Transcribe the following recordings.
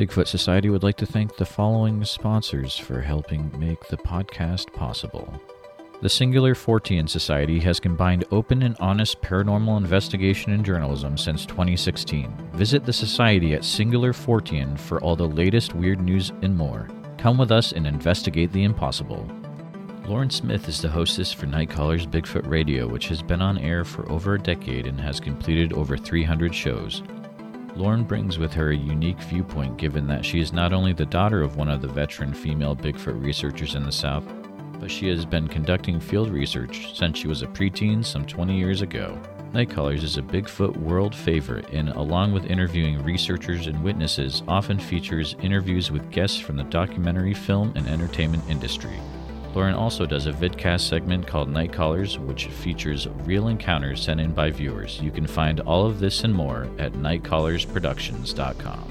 Bigfoot Society would like to thank the following sponsors for helping make the podcast possible. The Singular Fortean Society has combined open and honest paranormal investigation and journalism since 2016. Visit the Society at Singular Fortean for all the latest weird news and more. Come with us and investigate the impossible. Lauren Smith is the hostess for Nightcaller's Bigfoot Radio, which has been on air for over a decade and has completed over 300 shows. Lauren brings with her a unique viewpoint given that she is not only the daughter of one of the veteran female Bigfoot researchers in the South, but she has been conducting field research since she was a preteen some 20 years ago. Nightcallers is a Bigfoot world favorite and, along with interviewing researchers and witnesses, often features interviews with guests from the documentary, film, and entertainment industry. Lauren also does a vidcast segment called Night Callers, which features real encounters sent in by viewers. You can find all of this and more at nightcallersproductions.com.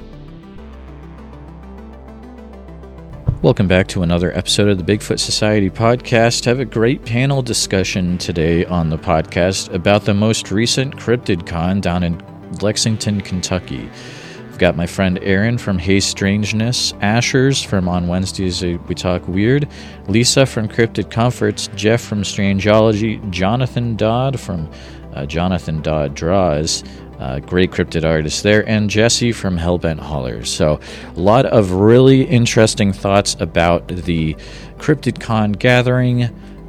Welcome back to another episode of the Bigfoot Society podcast. Have a great panel discussion today on the podcast about the most recent Cryptid Con down in Lexington, Kentucky got my friend Aaron from Hey Strangeness, Ashers from On Wednesdays We Talk Weird, Lisa from Cryptid Comforts, Jeff from Strangeology, Jonathan Dodd from uh, Jonathan Dodd Draws, uh, great cryptid artist there, and Jesse from Hellbent Hollers. So, a lot of really interesting thoughts about the Cryptid Con gathering.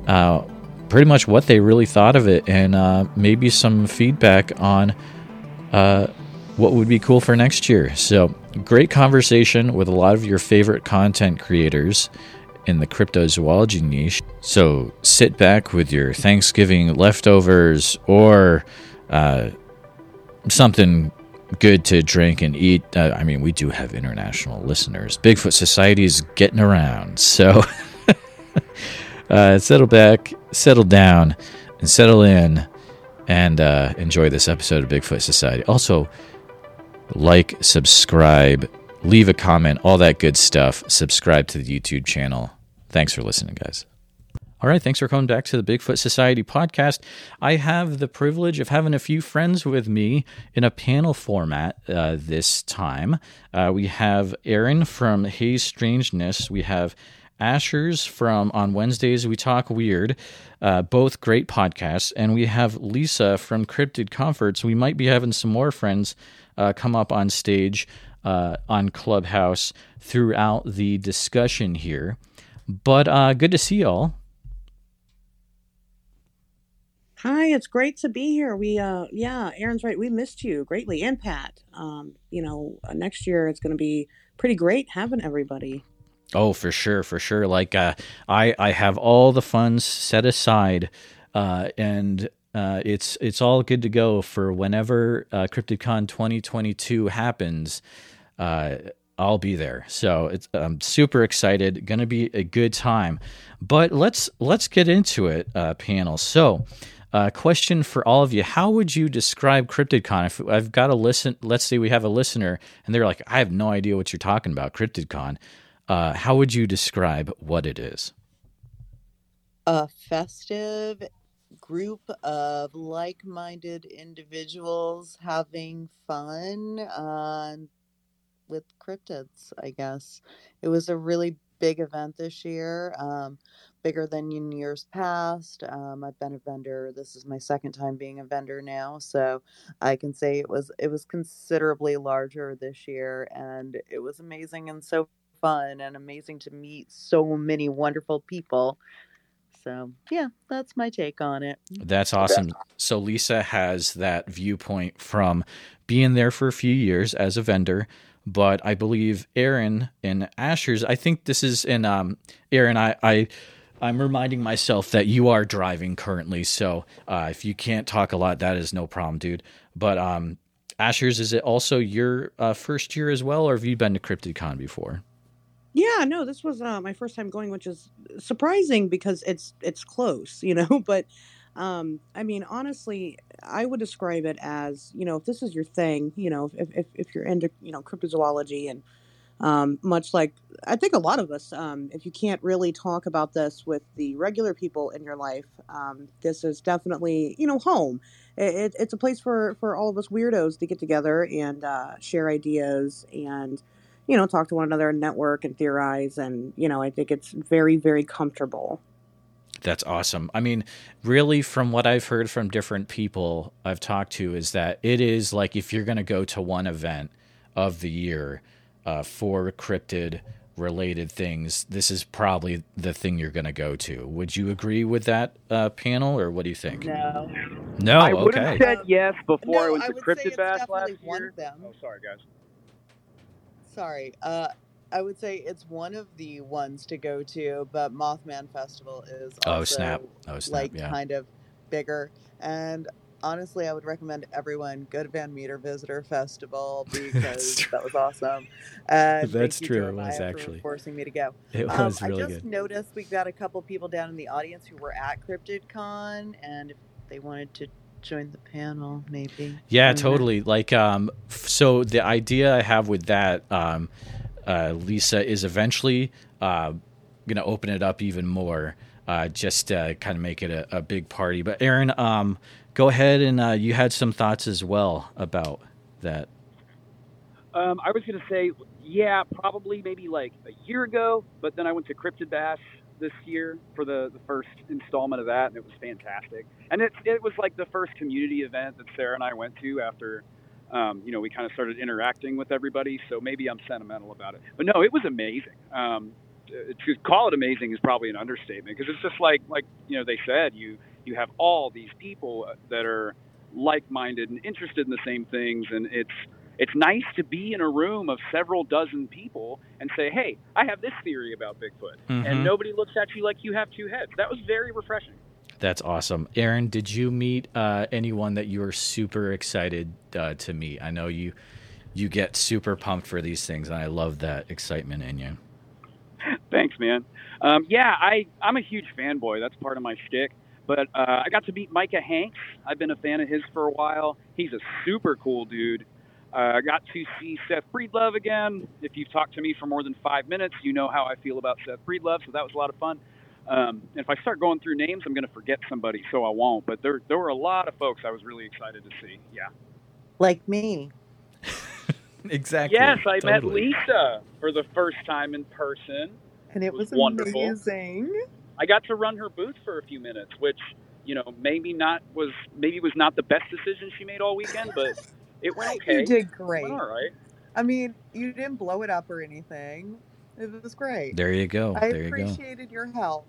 Uh, pretty much what they really thought of it, and uh, maybe some feedback on uh, what would be cool for next year. So, great conversation with a lot of your favorite content creators in the cryptozoology niche. So, sit back with your Thanksgiving leftovers or uh, something good to drink and eat. Uh, I mean, we do have international listeners. Bigfoot Society is getting around. So, uh, settle back, settle down, and settle in and uh, enjoy this episode of Bigfoot Society. Also, like, subscribe, leave a comment, all that good stuff. Subscribe to the YouTube channel. Thanks for listening, guys. All right, thanks for coming back to the Bigfoot Society podcast. I have the privilege of having a few friends with me in a panel format uh, this time. Uh, we have Aaron from Hey Strangeness. We have Ashers from On Wednesdays We Talk Weird, uh, both great podcasts. And we have Lisa from Cryptid Comforts. We might be having some more friends uh, come up on stage uh, on Clubhouse throughout the discussion here. But uh, good to see y'all. Hi, it's great to be here. We, uh, yeah, Aaron's right. We missed you greatly, and Pat. Um, you know, uh, next year it's going to be pretty great having everybody. Oh, for sure, for sure. Like, uh, I, I have all the funds set aside, uh, and uh, it's it's all good to go for whenever uh, CryptidCon 2022 happens. Uh, I'll be there, so it's, I'm super excited. Going to be a good time. But let's let's get into it, uh, panel. So, uh, question for all of you: How would you describe CryptidCon? If I've got a listen, let's say we have a listener, and they're like, "I have no idea what you're talking about, CryptidCon." Uh, how would you describe what it is? A festive group of like minded individuals having fun uh, with cryptids, I guess. It was a really big event this year, um, bigger than in years past. Um, I've been a vendor. This is my second time being a vendor now, so I can say it was it was considerably larger this year, and it was amazing and so fun and amazing to meet so many wonderful people so, yeah, that's my take on it. That's awesome. So, Lisa has that viewpoint from being there for a few years as a vendor. But I believe Aaron and Asher's, I think this is in um, Aaron, I, I I'm reminding myself that you are driving currently. So uh, if you can't talk a lot, that is no problem, dude. But um, Asher's, is it also your uh, first year as well, or have you been to CryptidCon before? Yeah, no, this was uh, my first time going, which is surprising because it's it's close, you know. But um, I mean, honestly, I would describe it as you know, if this is your thing, you know, if if, if you're into you know cryptozoology and um, much like I think a lot of us, um, if you can't really talk about this with the regular people in your life, um, this is definitely you know home. It, it, it's a place for for all of us weirdos to get together and uh, share ideas and you know, talk to one another and network and theorize. And, you know, I think it's very, very comfortable. That's awesome. I mean, really, from what I've heard from different people I've talked to, is that it is like if you're going to go to one event of the year uh, for cryptid related things, this is probably the thing you're going to go to. Would you agree with that uh, panel, or what do you think? No. No, I would okay. have said yes before No, I went I to would Cryptid Bash definitely last one year. of them. Oh, sorry, guys. Sorry. Uh, I would say it's one of the ones to go to, but Mothman Festival is also oh snap! Oh snap! like yeah. kind of bigger. And honestly, I would recommend everyone go to Van Meter Visitor Festival because that was awesome. That's true, it was actually. forcing me to go. It Um, was really I just good. noticed we've got a couple people down in the audience who were at CryptidCon, and if they wanted to join the panel, maybe. Yeah, join that. totally. Like, um, f- so the idea I have with that, um, uh, Lisa, is eventually uh, going to open it up even more, uh, just uh, kind of make it a, a big party. But Aaron, um, go ahead and uh, you had some thoughts as well about that. Um, I was going to say, yeah, probably maybe like a year ago, but then I went to Cryptid Bash this year for the, the first installment of that, and it was fantastic. And it, it was like the first community event that Sarah and I went to after, um, you know, we kind of started interacting with everybody. So maybe I'm sentimental about it. But no, it was amazing. Um, to call it amazing is probably an understatement because it's just like, like, you know, they said, you, you have all these people that are like-minded and interested in the same things, and it's, it's nice to be in a room of several dozen people and say, "Hey, I have this theory about Bigfoot," Mhm. and nobody looks at you like you have two heads. That was very refreshing. That's awesome. Aaron, did you meet uh, anyone that you were super excited uh, to meet? I know you you get super pumped for these things, and I love that excitement in you. Thanks, man. Um, yeah, I I'm a huge fanboy. That's part of my shtick. But uh, I got to meet Micah Hanks. I've been a fan of his for a while. He's a super cool dude. Uh, I got to see Seth Breedlove again. If you've talked to me for more than five minutes, you know how I feel about Seth Breedlove. So that was a lot of fun. Um, and if I start going through names, I'm going to forget somebody, so I won't. But there there were a lot of folks I was really excited to see. Yeah. Like me. Exactly. Yes, I met Lisa for the first time in person. And it It was was wonderful. amazing. I got to run her booth for a few minutes, which you know maybe not was maybe was not the best decision she made all weekend, but it went okay. You did It great. went all right. I mean, you didn't blow it up or anything. It was great. There you go. I there you go. appreciated your help.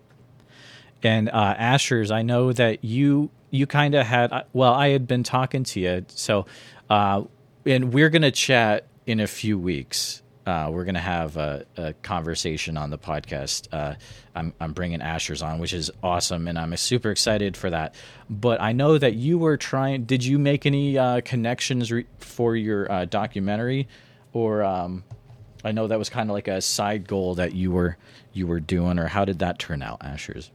And uh, Ashers, I know that you you kind of had. uh, Well, I had been talking to you, so uh, and we're gonna chat in a few weeks. Uh, we're gonna have a, a conversation on the podcast. Uh, I'm I'm bringing Ashers on, which is awesome, and I'm super excited for that. But I know that you were trying. Did you make any uh, connections re- for your uh, documentary, or um, I know that was kind of like a side goal that you were you were doing, or how did that turn out, Ashers?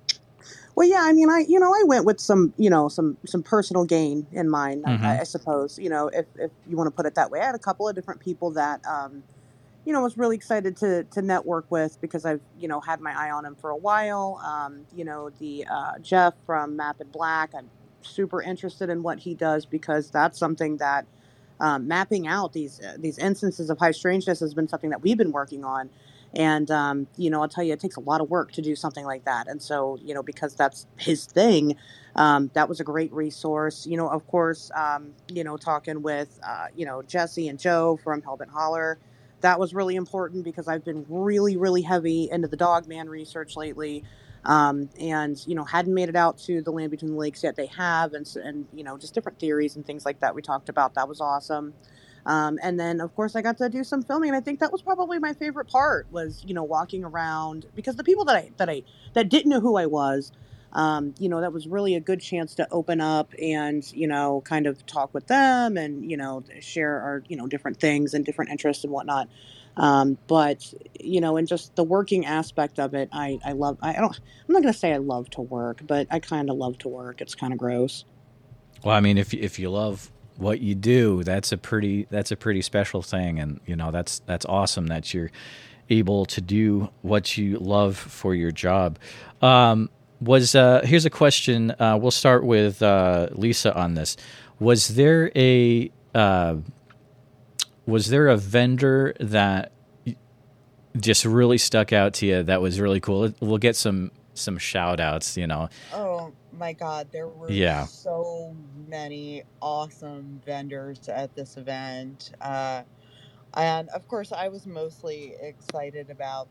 Well, yeah, I mean, I you know, I went with some you know some some personal gain in mind, Mhm. I, I suppose. You know, if if you want to put it that way, I had a couple of different people that um, you know was really excited to to network with because I've you know had my eye on him for a while. Um, you know, the uh, Jeff from Map and Black, I'm super interested in what he does because that's something that um, mapping out these uh, these instances of high strangeness has been something that we've been working on. And um, you know i'll tell you it takes a lot of work to do something like that. And so you know because that's his thing um, that was a great resource. You know of course um, you know talking with uh, you know jesse and joe from hellbent holler that was really important because i've been really really heavy into the dog man research lately um, and you know hadn't made it out to the land between the lakes yet they have and, and you know just different theories and things like that we talked about that was awesome. Um, and then of course I got to do some filming, and I think that was probably my favorite part was you know walking around because the people that I that I that didn't know who I was, um, you know that was really a good chance to open up and you know kind of talk with them and you know share our you know different things and different interests and whatnot. Um, but you know, and just the working aspect of it, I I love. I, don't. I'm not gonna say I love to work, but I kind of love to work. It's kind of gross. Well, I mean, if if you love what you do, that's a pretty that's a pretty special thing, and you know that's that's awesome that you're able to do what you love for your job. Um, was uh, here's a question. Uh, we'll start with uh, Lisa on this. Was there a uh, was there a vendor that just really stuck out to you that was really cool? We'll get some some shout outs, you know. Oh my god, there were Yeah. so many awesome vendors at this event. Uh, and of course, I was mostly excited about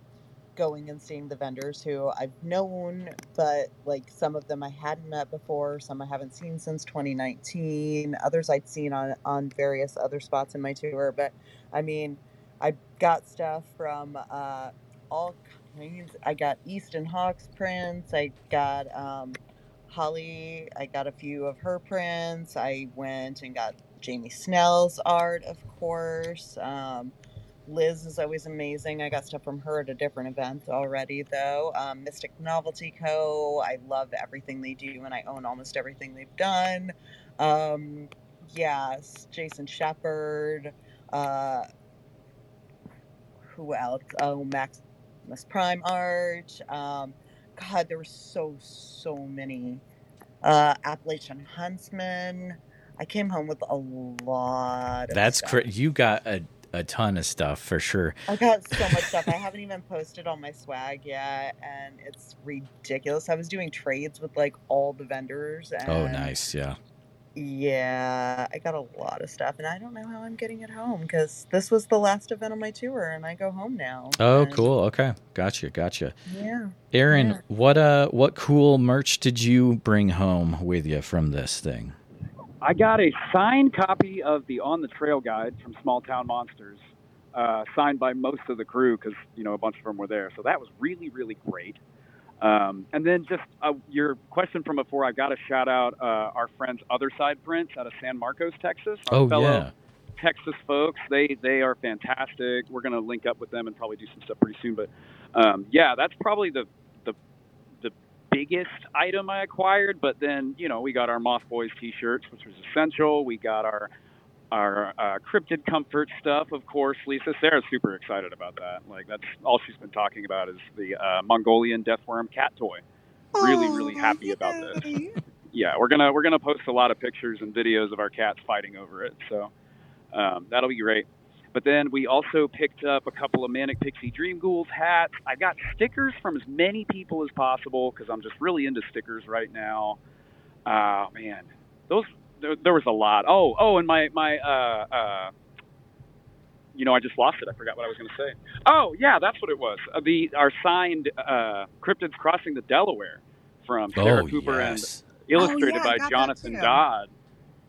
going and seeing the vendors who I've known, but like some of them I hadn't met before, some I haven't seen since 2019, others I'd seen on on various other spots in my tour. But I mean, I got stuff from uh, all kinds. I got Easton Hawks prints. I got um, Holly. I got a few of her prints. I went and got Jamie Snell's art, of course. Um, Liz is always amazing. I got stuff from her at a different event already, though. Um, Mystic Novelty Co. I love everything they do, and I own almost everything they've done. Um, yes, Jason Shepard. Uh, who else? Oh, Maximus Prime Art. Um, God, there were so so many. Uh, Appalachian Huntsman. I came home with a lot. Of That's cra- you got a a ton of stuff for sure. I got so much stuff. I haven't even posted all my swag yet, and it's ridiculous. I was doing trades with like all the vendors. And Oh, nice. Yeah. Yeah, I got a lot of stuff, and I don't know how I'm getting it home because this was the last event on my tour, and I go home now. Oh, and- cool. Okay. Gotcha. Gotcha. Yeah. Aaron, Yeah. what uh what cool merch did you bring home with you from this thing? I got a signed copy of the On the Trail guide from Small Town Monsters, uh, signed by most of the crew because you know a bunch of them were there. So that was really really great. Um, and then just uh, your question from before, I got to shout out uh, our friends Other Side Prints out of San Marcos, Texas. Oh fellow yeah. Texas folks. They they are fantastic. We're going to link up with them and probably do some stuff pretty soon. But um, yeah, that's probably the biggest item I acquired. But then you know we got our Moth Boys T-shirts, which was essential. We got our our uh, cryptid comfort stuff, of course. Lisa Sarah's super excited about that. Like that's all she's been talking about is the uh, Mongolian deathworm cat toy. Really, really happy about this yeah, we're gonna we're gonna post a lot of pictures and videos of our cats fighting over it. So um, that'll be great. But then we also picked up a couple of Manic Pixie Dream Ghouls hats. I got stickers from as many people as possible because I'm just really into stickers right now. Oh man, those there, there was a lot. Oh oh, and my my uh uh. You know, I just lost it. I forgot what I was going to say. Oh, yeah, that's what it was. Uh, the our signed uh, cryptids crossing the Delaware from Sarah Oh Cooper and yes. illustrated yeah, by Jonathan. Dodd.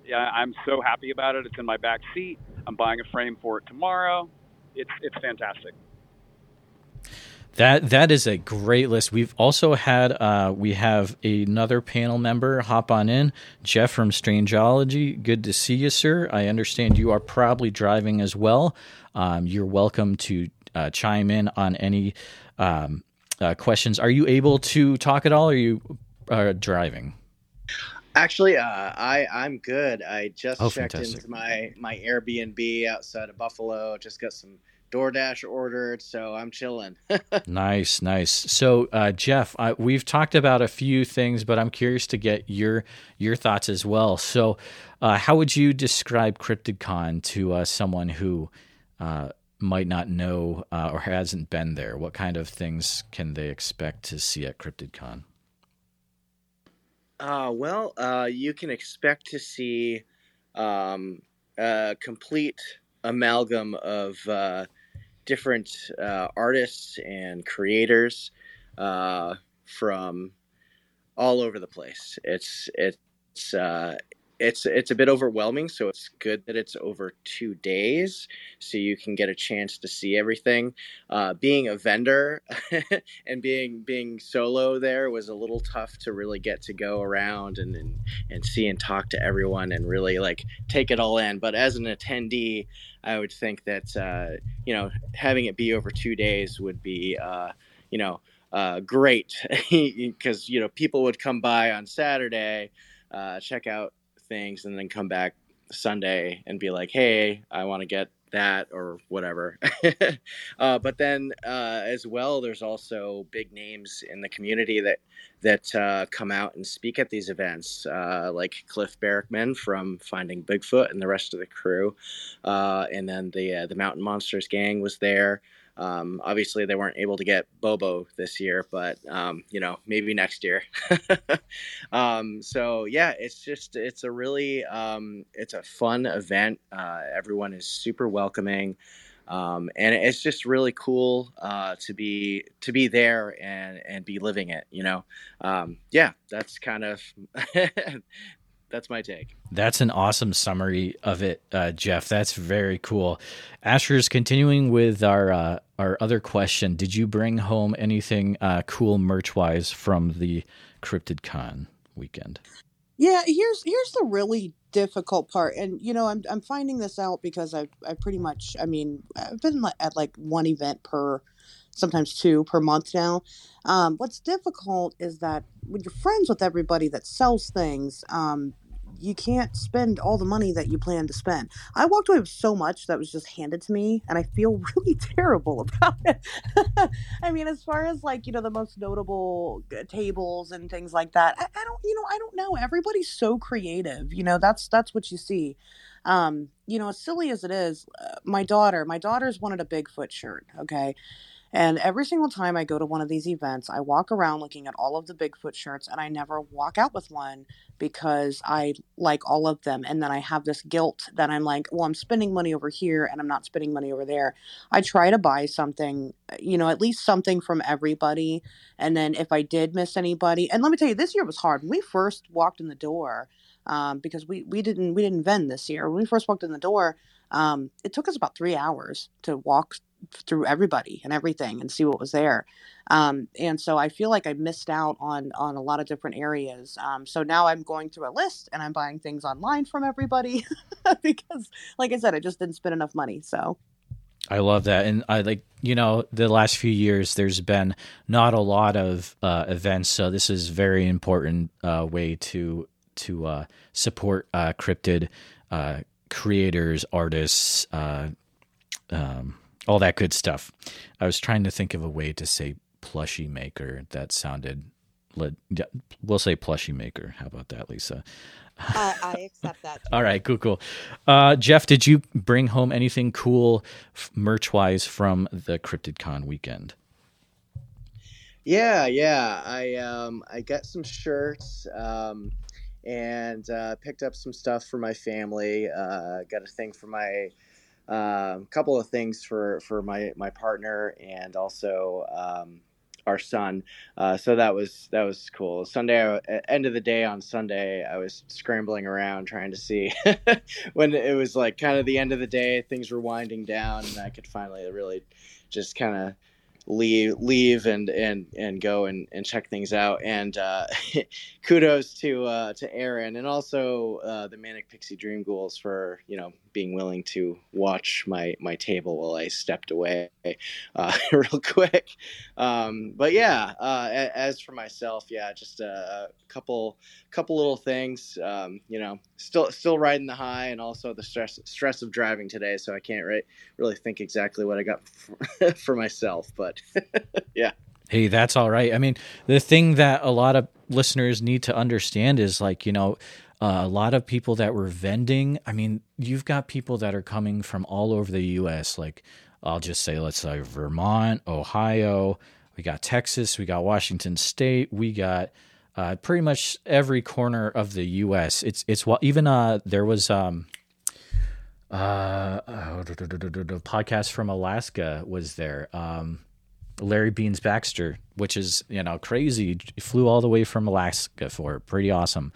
Yeah, I'm so happy about it. It's in my back seat. I'm buying a frame for it tomorrow. It's it's fantastic. That that is a great list. We've also had uh, we have another panel member hop on in, Jeff from Strangeology. Good to see you, sir. I understand you are probably driving as well. Um, you're welcome to uh, chime in on any um, uh, questions. Are you able to talk at all? Or are you uh, driving? Actually, uh, I I'm good. I just Oh, checked fantastic. into my my Airbnb outside of Buffalo. Just got some DoorDash ordered, so I'm chilling. Nice, nice. So, uh, Jeff, I, we've talked about a few things, but I'm curious to get your your thoughts as well. So, uh, how would you describe CryptidCon to uh, someone who uh, might not know uh, or hasn't been there? What kind of things can they expect to see at CryptidCon? Uh, well, uh, you can expect to see um, a complete amalgam of uh, different uh, artists and creators uh, from all over the place. It's it's uh, it's it's a bit overwhelming, so it's good that it's over two days, so you can get a chance to see everything. Uh, being a vendor and being being solo there was a little tough to really get to go around and and, and see and talk to everyone and really like take it all in. But as an attendee, I would think that uh, you know having it be over two days would be uh, you know uh, great because you know people would come by on Saturday, uh, check out things, and then come back Sunday and be like, hey, I want to get that or whatever. uh, but then uh, as well, there's also big names in the community that that uh, come out and speak at these events, uh, like Cliff Barackman from Finding Bigfoot and the rest of the crew, uh, and then the uh, the Mountain Monsters gang was there. Um, obviously, they weren't able to get Bobo this year, but um, you know, maybe next year. um, so yeah, it's just it's a really um, it's a fun event. Uh, everyone is super welcoming. Um, and it's just really cool uh, to be to be there and and be living it. You know, um, yeah, that's kind of that's my take. That's an awesome summary of it, uh, Jeff. That's very cool. Asher's continuing with our uh, our other question. Did you bring home anything uh, cool merch wise from the Cryptid Con weekend? Yeah, here's here's the really difficult part, and you know I'm I'm finding this out because I've I pretty much I mean I've been at like one event per sometimes two per month now. Um, what's difficult is that when you're friends with everybody that sells things, um, you can't spend all the money that you plan to spend. I walked away with so much that was just handed to me, and I feel really terrible about it. I mean, as far as like you know the most notable uh, tables and things like that, I, I, don't you know I don't know. Everybody's so creative. You know that's that's what you see. Um, you know, as silly as it is, uh, my daughter, my daughter's wanted a Bigfoot shirt. Okay, and every single time I go to one of these events, I walk around looking at all of the Bigfoot shirts and I never walk out with one because I like all of them. And then I have this guilt that I'm like, well, I'm spending money over here and I'm not spending money over there. I try to buy something, you know, at least something from everybody. And then if I did miss anybody, and let me tell you, this year was hard. When we first walked in the door, um, because we, we didn't we didn't vend this year. When we first walked in the door, um, it took us about three hours to walk through everybody and everything and see what was there. Um, and so I feel like I missed out on on a lot of different areas. Um, so now I'm going through a list and I'm buying things online from everybody because, like I said, I just didn't spend enough money. So. I love that, and I like you know the last few years. There's been not a lot of uh, events, so this is very important uh, way to to uh, support uh, cryptid uh, creators, artists, uh, um, all that good stuff. I was trying to think of a way to say plushie maker that sounded. We'll say plushie maker. How about that, Lisa? Uh, I accept that. All right, cool, cool. Uh, Jeff, did you bring home anything cool merch wise from the CryptidCon weekend? Yeah, yeah. I um, I got some shirts um, and uh, picked up some stuff for my family. Uh, got a thing for my a um, couple of things for for my my partner and also um, our son. Uh, so that was that was cool. Sunday, end of the day on Sunday, I was scrambling around trying to see when it was like kind of the end of the day, things were winding down, and I could finally really just kind of leave leave and and and go and, and check things out and uh, kudos to uh, to Aaron and also uh, the Manic Pixie Dream Ghouls for you know being willing to watch my my table while I stepped away uh, real quick. Um, but yeah, uh, as for myself, yeah, just a couple couple little things. Um, you know, still still riding the high, and also the stress stress of driving today, so I can't re- really think exactly what I got for, for myself. But yeah. Hey, that's all right. I mean, the thing that a lot of listeners need to understand is like, you know, uh, a lot of people that were vending. I mean, you've got people that are coming from all over the U.S. Like, I'll just say, let's say Vermont, Ohio. We got Texas. We got Washington State. We got uh, pretty much every corner of the U.S. It's it's even uh, there was um, uh, oh, podcast from Alaska was there. Um, Larry Beans Baxter, which is you know crazy, flew all the way from Alaska for it. Pretty awesome.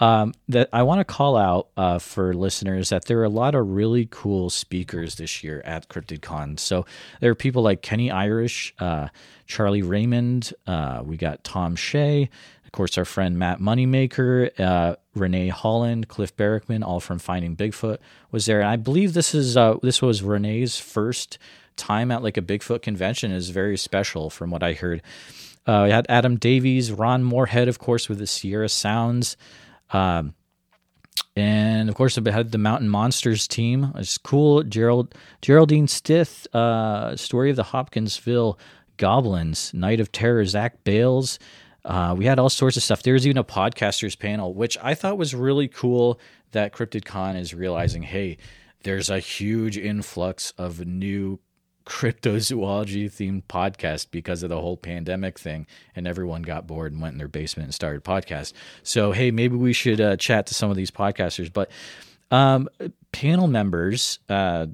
Um, that I want to call out uh, for listeners that there are a lot of really cool speakers this year at CryptidCon. So there are people like Kenny Irish, uh, Charlie Raymond, uh, we got Tom Shea, of course, our friend Matt Moneymaker, uh, Ranae Holland, Cliff Barackman, all from Finding Bigfoot was there. And I believe this is uh, this was Ranae's first time at like a Bigfoot convention. is very special from what I heard. Uh, we had Adam Davies, Ron Morehead, of course, with the Sierra Sounds. Um, and of course, I had the Mountain Monsters team. It's cool. Gerald Geraldine Stith, uh, Story of the Hopkinsville Goblins, Night of Terror, Zach Bales. Uh, we had all sorts of stuff. There was even a podcasters panel, which I thought was really cool that CryptidCon is realizing, hey, there's a huge influx of new cryptozoology themed podcast because of the whole pandemic thing, and everyone got bored and went in their basement and started podcasts. So hey, maybe we should uh, chat to some of these podcasters. But um, panel members, uh,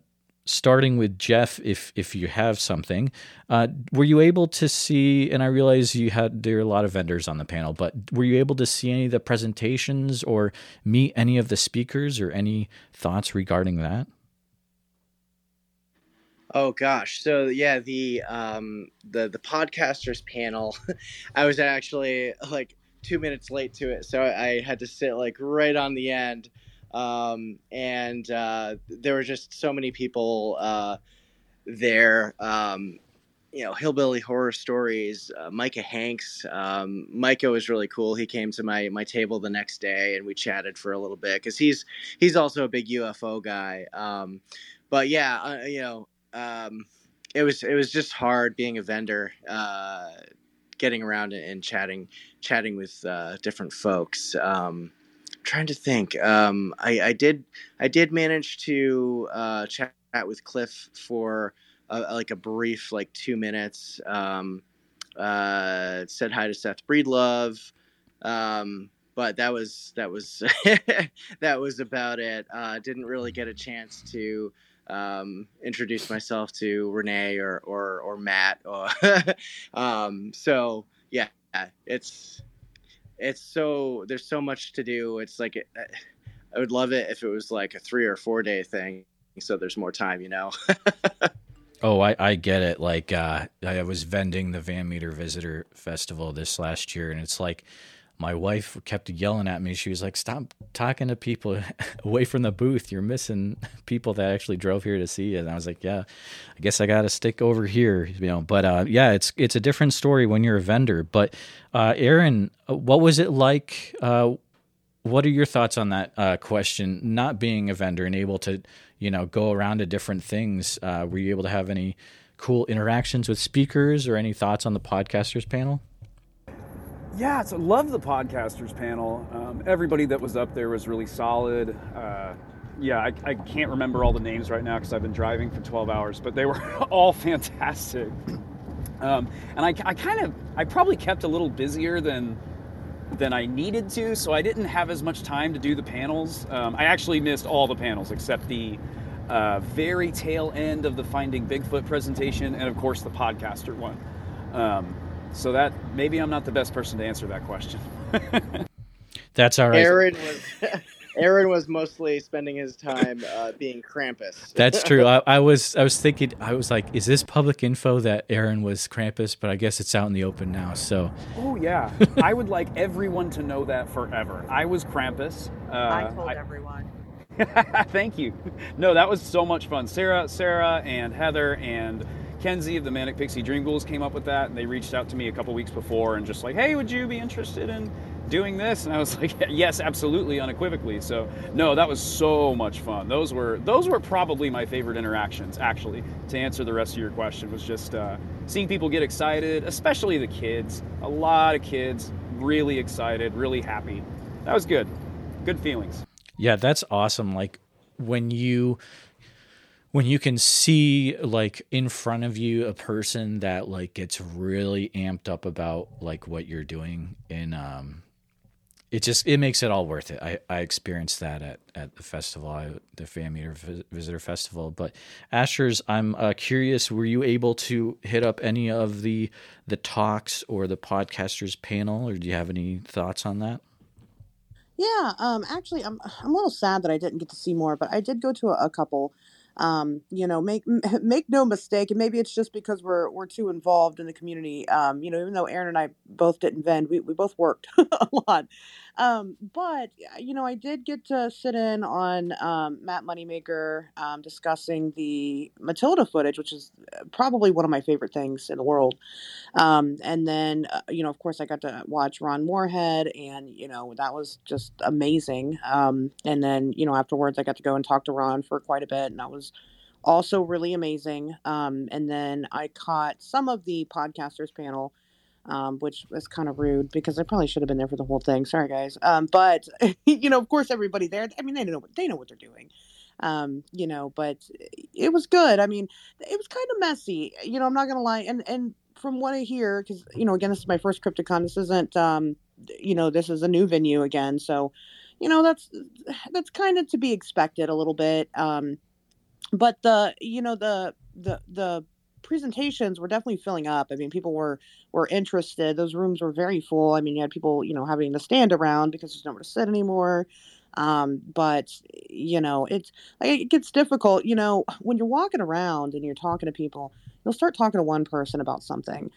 starting with Jeff, if if you have something, uh, were you able to see? And I realize you had there are a lot of vendors on the panel, but were you able to see any of the presentations or meet any of the speakers or any thoughts regarding that? Oh gosh. So yeah, the um the the podcasters panel, I was actually like two minutes late to it, so I had to sit like right on the end um, and uh, there were just so many people uh, there. Um, you know, hillbilly horror stories. Uh, Micah Hanks. Um, Micah was really cool. He came to my my table the next day, and we chatted for a little bit because he's he's also a big UFO guy. Um, but yeah, uh, you know, um, it was it was just hard being a vendor, uh, getting around and, chatting chatting with uh, different folks. Um, trying to think. Um, I, I did I did manage to uh, chat with Cliff for a, like a brief like two minutes. Um, uh, said hi to Seth Breedlove, um, but that was that was that was about it. Uh, didn't really get a chance to um, introduce myself to Ranae or or, or Matt. Or um, so yeah, it's it's so there's so much to do. It's like I would love it if it was like a three or four day thing, so there's more time, you know. oh, I, I get it. Like uh, I was vending the Van Meter Visitor Festival this last year, and it's like my wife kept yelling at me. She was like, "Stop talking to people away from the booth. You're missing people that actually drove here to see you." And I was like, "Yeah, I guess I got to stick over here." You know, but uh, yeah, it's it's a different story when you're a vendor. But uh, Aaron, what was it like? Uh, what are your thoughts on that uh, question? Not being a vendor and able to, you know, go around to different things. Uh, were you able to have any cool interactions with speakers or any thoughts on the podcasters panel? Yeah, so love the podcasters panel. Um, everybody that was up there was really solid. Uh, yeah, I, I, can't remember all the names right now because I've been driving for 12 hours, but they were all fantastic. Um, and I, I kind of, I probably kept a little busier than than I needed to, so I didn't have as much time to do the panels. Um, I actually missed all the panels except the uh, very tail end of the Finding Bigfoot presentation, and of course the podcaster one. Um, so that maybe I'm not the best person to answer that question. That's all right. Aaron was Aaron was mostly spending his time uh, being Krampus. That's true. I, I, was I was thinking I was like, is this public info that Aaron was Krampus? But I guess it's out in the open now. So. Oh yeah, I would like everyone to know that forever. I was Krampus. Uh, I told I, everyone. Thank you. No, that was so much fun. Sarah, Sarah, and Heather and Kenzie of the Manic Pixie Dream Ghouls came up with that, and they reached out to me a couple weeks before and just like, hey, would you be interested in doing this? And I was like, yes, absolutely, unequivocally. So no, that was so much fun. Those were those were probably my favorite interactions. Actually, to answer the rest of your question, was just uh, seeing people get excited, especially the kids. A lot of kids really excited, really happy. That was good. Good feelings. Yeah, that's awesome. Like when you when you can see like in front of you a person that like gets really amped up about like what you're doing and um it just it makes it all worth it. I i experienced that at at the festival I, the Van Meter visitor festival. But ashers i'm uh, curious were you able to hit up any of the the talks or the podcasters panel or do you have any thoughts on that? Yeah um actually i'm i'm a little sad that i didn't get to see more but i did go to a, a couple um, you know, make make no mistake, and maybe it's just because we're we're too involved in the community. Um, you know, even though Aaron and I both didn't vend, we, we both worked a lot. Um, but you know, I did get to sit in on um, Matt Moneymaker um, discussing the Matilda footage, which is uh, probably one of my favorite things in the world. Um, and then, uh, you know, of course, I got to watch Ron Morehead, and you know, that was just amazing. Um, and then, you know, afterwards, I got to go and talk to Ron for quite a bit, and that was also really amazing. Um, and then I caught some of the podcasters panel, um, which was kind of rude because I probably should have been there for the whole thing. Sorry, guys. Um, but you know, of course, everybody there. I mean, they know what they know what they're doing. um, you know, but it was good. I mean, it was kind of messy. You know, I'm not gonna lie. And and from what I hear, because you know, again, this is my first CryptidCon. This isn't, um, you know, this is a new venue again, so you know that's that's kind of to be expected a little bit. Um, but the you know the the the presentations were definitely filling up. I mean, people were were interested. Those rooms were very full. I mean, you had people, you know, having to stand around because there's nowhere to sit anymore. Um, but you know, it's like, it gets difficult. You know, when you're walking around and you're talking to people, you'll start talking to one person about something,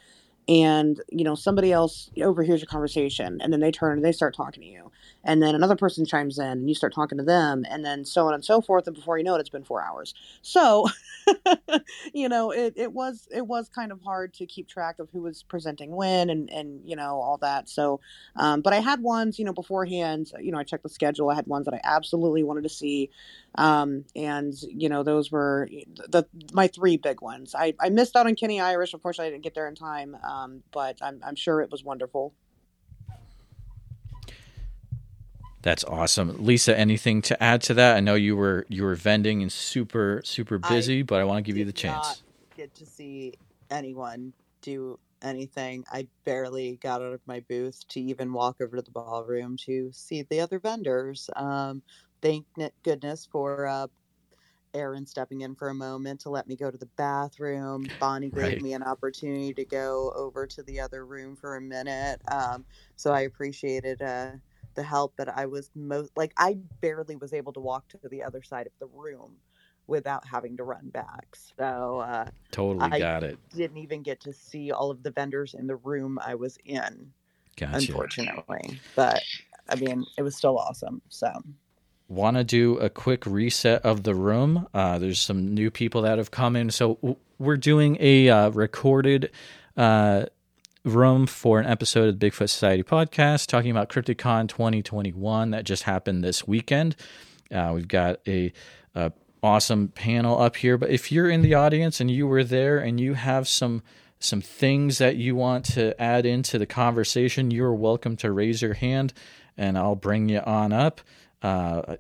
and you know somebody else overhears your conversation and then they turn and they start talking to you and then another person chimes in and you start talking to them and then so on and so forth and before you know it it's been four hours. So you know it, it was it was kind of hard to keep track of who was presenting when and and you know all that. So um, but i had ones you know beforehand you know i checked the schedule. I had ones that i absolutely wanted to see um, and you know those were the my three big ones. I i missed out on kenny irish. Unfortunately i didn't get there in time um, but I'm, I'm sure it was wonderful That's awesome, Lisa. Anything to add to that? I know you were you were vending and super super busy, I but I want to give you the chance. get to see anyone do anything. I barely got out of my booth to even walk over to the ballroom to see the other vendors. Um, thank goodness for uh, Aaron stepping in for a moment to let me go to the bathroom. Bonnie gave right. me an opportunity to go over to the other room for a minute. Um, so I appreciated uh, the help that I was most like I barely was able to walk to the other side of the room without having to run back. So uh, totally I got it. Didn't even get to see all of the vendors in the room I was in. Gotcha. Unfortunately, but I mean, it was still awesome. So want to do a quick reset of the room. Uh, there's some new people that have come in, so we're doing a uh, recorded uh, room for an episode of the Bigfoot Society podcast talking about CryptidCon 2021 that just happened this weekend. Uh, we've got a, a, awesome panel up here, but if you're in the audience and you were there and you have some some things that you want to add into the conversation, you're welcome to raise your hand and I'll bring you on up. Uh,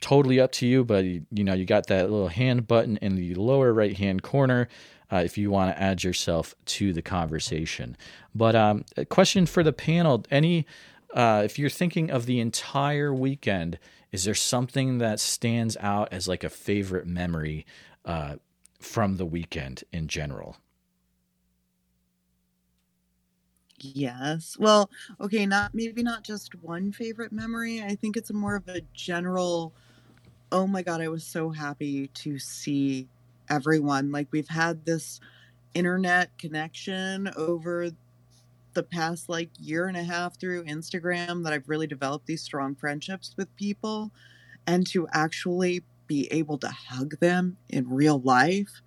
totally up to you, but you, you know you got that little hand button in the lower right hand corner uh, if you want to add yourself to the conversation. But um, a question for the panel: Any, uh, if you're thinking of the entire weekend, is there something that stands out as like a favorite memory uh, from the weekend in general? Yes. Well, okay, not maybe not just one favorite memory. I think it's more of a general oh my god, I was so happy to see everyone. Like we've had this internet connection over the past like year and a half through Instagram that I've really developed these strong friendships with people and to actually be able to hug them in real life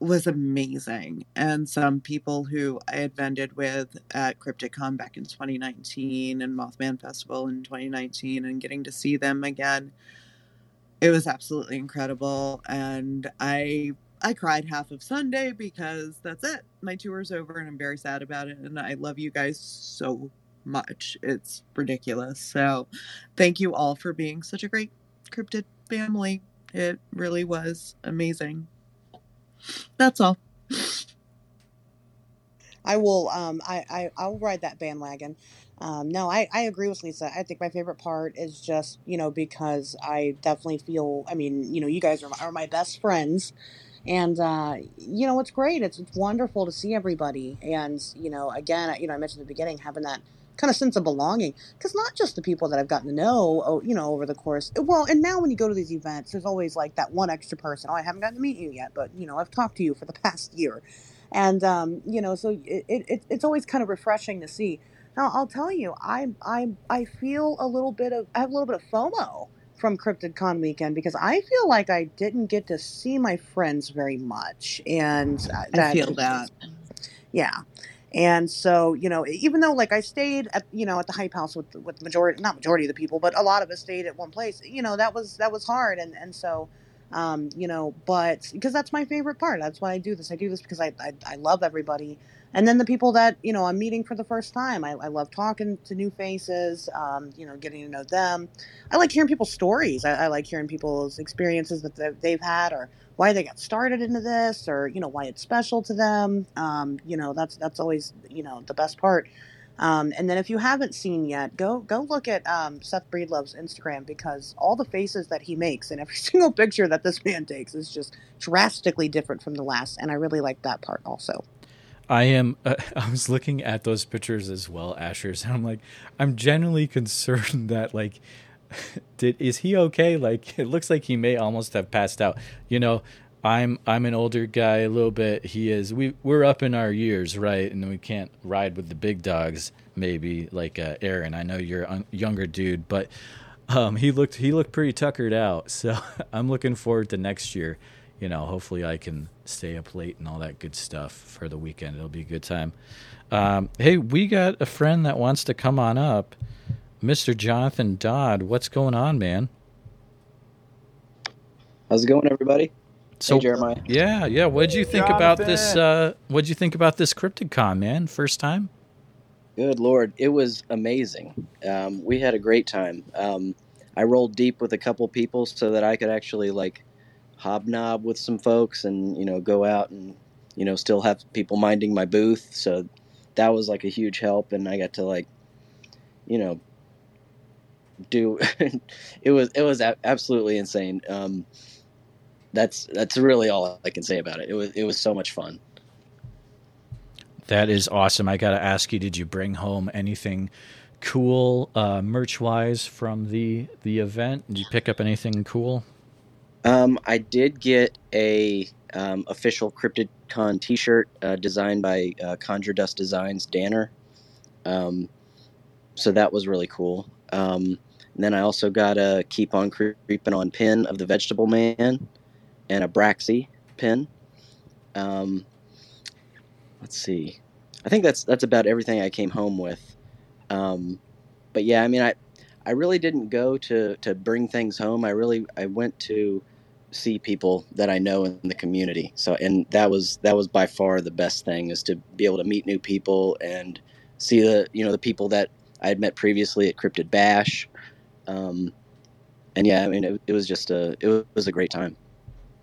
was amazing. And some people who I had vended with at CryptidCon back in 2019 and Mothman Festival in 2019 and getting to see them again it was absolutely incredible and i i cried half of sunday because that's it. My tour's over and i'm very sad about it and i love you guys so much. It's ridiculous. So thank you all for being such a great cryptid family. It really was amazing. That's all. I will. Um, I, I I'll ride that bandwagon. Um, no, I, I agree with Lisa. I think my favorite part is just, you know, because I definitely feel, I mean, you know, you guys are my, are my best friends. And, uh, you know, it's great. It's, it's wonderful to see everybody. And, you know, again, you know, I mentioned at the beginning, having that kind of sense of belonging. Because not just the people that I've gotten to know, oh, you know, over the course. Well, and now when you go to these events, there's always like that one extra person. Oh, I haven't gotten to meet you yet, but, you know, I've talked to you for the past year. And, um, you know, so it, it, it's always kind of refreshing to see now, I'll tell you, I I I feel a little bit of I have a little bit of FOMO from CryptidCon weekend because I feel like I didn't get to see my friends very much, and that, I feel that. Yeah, and so you know, even though like I stayed at you know at the hype house with with majority not majority of the people, but a lot of us stayed at one place. You know, that was that was hard, and and so Um, you know, but because that's my favorite part. That's why I do this. I do this because I, I, I love everybody. And then the people that, you know, I'm meeting for the first time. I, I love talking to new faces, um, you know, getting to know them. I like hearing people's stories. I, I like hearing people's experiences that they've had or why they got started into this or, you know, why it's special to them. Um, you know, that's, that's always, you know, the best part. Um, and then if you haven't seen yet, go go look at um, Seth Breedlove's Instagram because all the faces that he makes in every single picture that this man takes is just drastically different from the last, and I really like that part also. I am. Uh, I was looking at those pictures as well, Asher's, and I'm like, I'm genuinely concerned that like, did is he okay? Like, it looks like he may almost have passed out. You know, I'm I'm an older guy a little bit. He is. We we're up in our years, right? And we can't ride with the big dogs. Maybe like uh, Aaron. I know you're a younger dude, but um, he looked he looked pretty tuckered out. So I'm looking forward to next year. You know, hopefully I can stay up late and all that good stuff for the weekend. It'll be a good time. Um, hey, we got a friend that wants to come on up, Mr. Jonathan Dodd. What's going on, man? How's it going, everybody? So hey, Jeremiah. Yeah, yeah. What did you think Jonathan. about this? Uh, what did you think about this CryptidCon, man? First time? Good lord, it was amazing. Um, we had a great time. Um, I rolled deep with a couple people so that I could actually like hobnob with some folks and you know go out and you know still have people minding my booth. So that was like a huge help, and I got to like you know do it was it was absolutely insane. Um, that's that's really all I can say about it. It was it was so much fun. That is awesome. I got to ask you, did you bring home anything cool uh, merch wise from the the event? Did you pick up anything cool? Um, I did get a um, official CryptidCon T-shirt uh, designed by uh, Conjure Dust Designs Danner. Um, so that was really cool. Um, then I also got a Keep on Creeping on pin of the Vegetable Man and a Braxy pin. Um, let's see. I think that's that's about everything I came home with. Um, but yeah, I mean, I I really didn't go to to bring things home. I really I went to see people that I know in the community. So and that was that was by far the best thing is to be able to meet new people and see the you know the people that I had met previously at Cryptid Bash. Um, and yeah, I mean, it, it was just a it was a great time.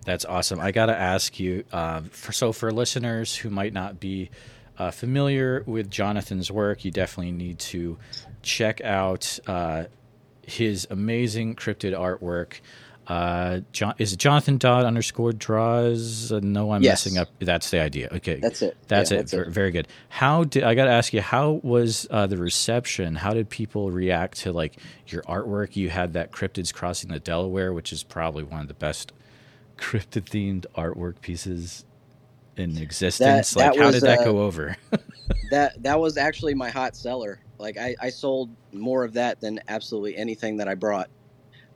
That's awesome. I got to ask you, uh, for, so for listeners who might not be uh, familiar with Jonathan's work, you definitely need to check out uh, his amazing cryptid artwork. Uh, John, is it Jonathan Dodd underscore draws? Uh, no, I'm yes. messing up. That's the idea. Okay, that's it. That's yeah, it. That's very, it. very good. How did I got to ask you? How was uh, the reception? How did people react to like your artwork? You had that cryptids crossing the Delaware, which is probably one of the best cryptid themed artwork pieces in existence? That, that like, how did that uh, go over? that that was actually my hot seller. Like, I, I sold more of that than absolutely anything that I brought.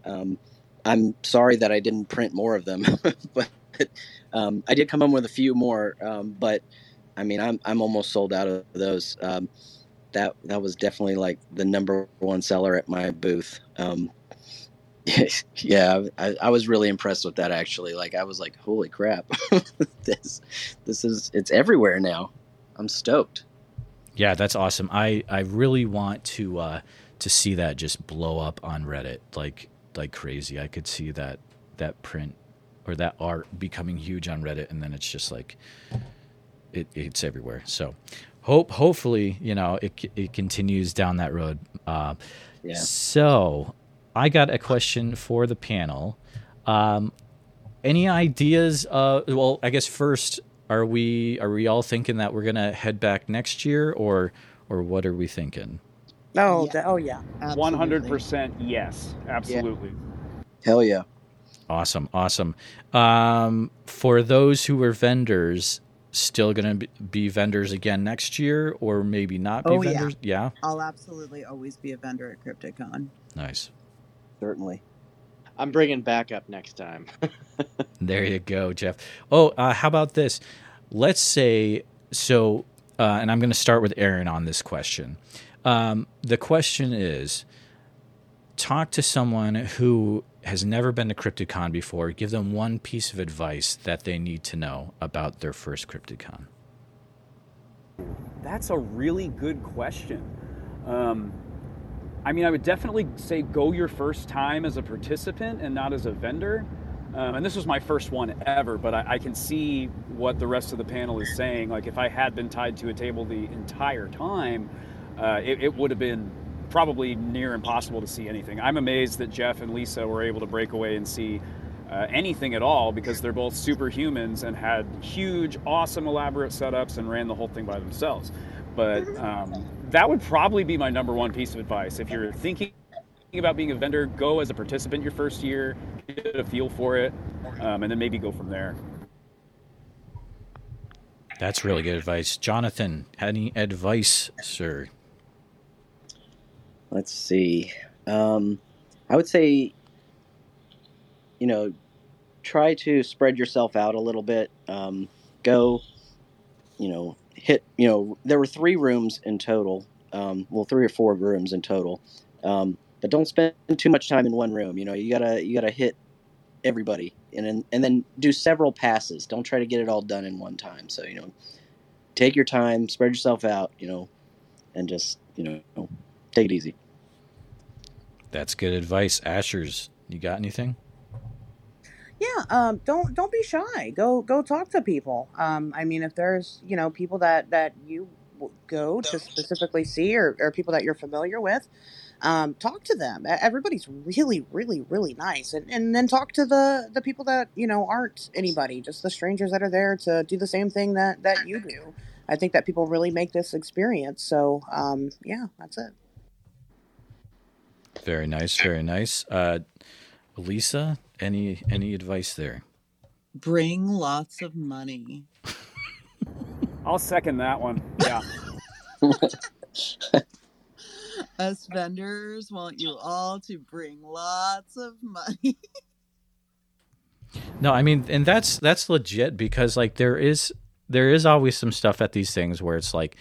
Um, I'm sorry that I didn't print more of them, but um, I did come home with a few more. Um, but I mean, I'm I'm almost sold out of those. Um, that that was definitely like the number one seller at my booth. Um, yeah, I, I, was really impressed with that actually. Like I was like, holy crap, this this is it's everywhere now. I'm stoked. Yeah, that's awesome. I I really want to uh, to see that just blow up on Reddit like like crazy. I could see that that print or that art becoming huge on Reddit, and then it's just like it, it's everywhere. So hope hopefully you know it it continues down that road. Uh, yeah. So I got a question for the panel. Um, any ideas? Uh, well, I guess first, are we are we all thinking that we're gonna head back next year, or or what are we thinking? Oh, yeah. oh yeah, one hundred percent yes, absolutely. Yeah. Hell yeah! Awesome, awesome. Um, for those who are vendors, still going to be vendors again next year, or maybe not be oh, vendors? Yeah. yeah, I'll absolutely always be a vendor at CryptidCon. Nice certainly. I'm bringing backup next time. there you go, Jeff. Oh, uh, how about this? Let's say so, uh, and I'm going to start with Aaron on this question. Um, the question is talk to someone who has never been to CryptidCon before. Give them one piece of advice that they need to know about their first CryptidCon. That's a really good question. Um, I mean, I would definitely say go your first time as a participant and not as a vendor. Um, and this was my first one ever, but I, I, can see what the rest of the panel is saying. Like, if I had been tied to a table the entire time, uh, it, it would have been probably near impossible to see anything. I'm amazed that Jeff and Lisa were able to break away and see uh, anything at all because they're both superhumans and had huge, awesome, elaborate setups and ran the whole thing by themselves. But um, that would probably be my number one piece of advice. If you're thinking about being a vendor, go as a participant your first year, get a feel for it, um, and then maybe go from there. That's really good advice. Jonathan, any advice, sir? Let's see. Um, I would say, you know, try to spread yourself out a little bit. Um, go, you know, hit. You know, there were three rooms in total. Um, well, three or four rooms in total. Um, but don't spend too much time in one room. You know, you gotta you gotta hit everybody, and then and then do several passes. Don't try to get it all done in one time. So you know, take your time, spread yourself out. You know, and just you know, take it easy. That's good advice. Ashers, you got anything? Yeah, um, don't don't be shy. Go go talk to people. Um, I mean, if there's you know people that that you go to specifically see or, or people that you're familiar with, um, talk to them. Everybody's really, really, really nice, and and then talk to the the people that you know aren't anybody, just the strangers that are there to do the same thing that that you do. I think that people really make this experience. So um, yeah, that's it. Very nice, very nice. Uh, Lisa, any any advice there? Bring lots of money. I'll second that one. Yeah. Us vendors want you all to bring lots of money. no, I mean, and that's that's legit because like there is there is always some stuff at these things where it's like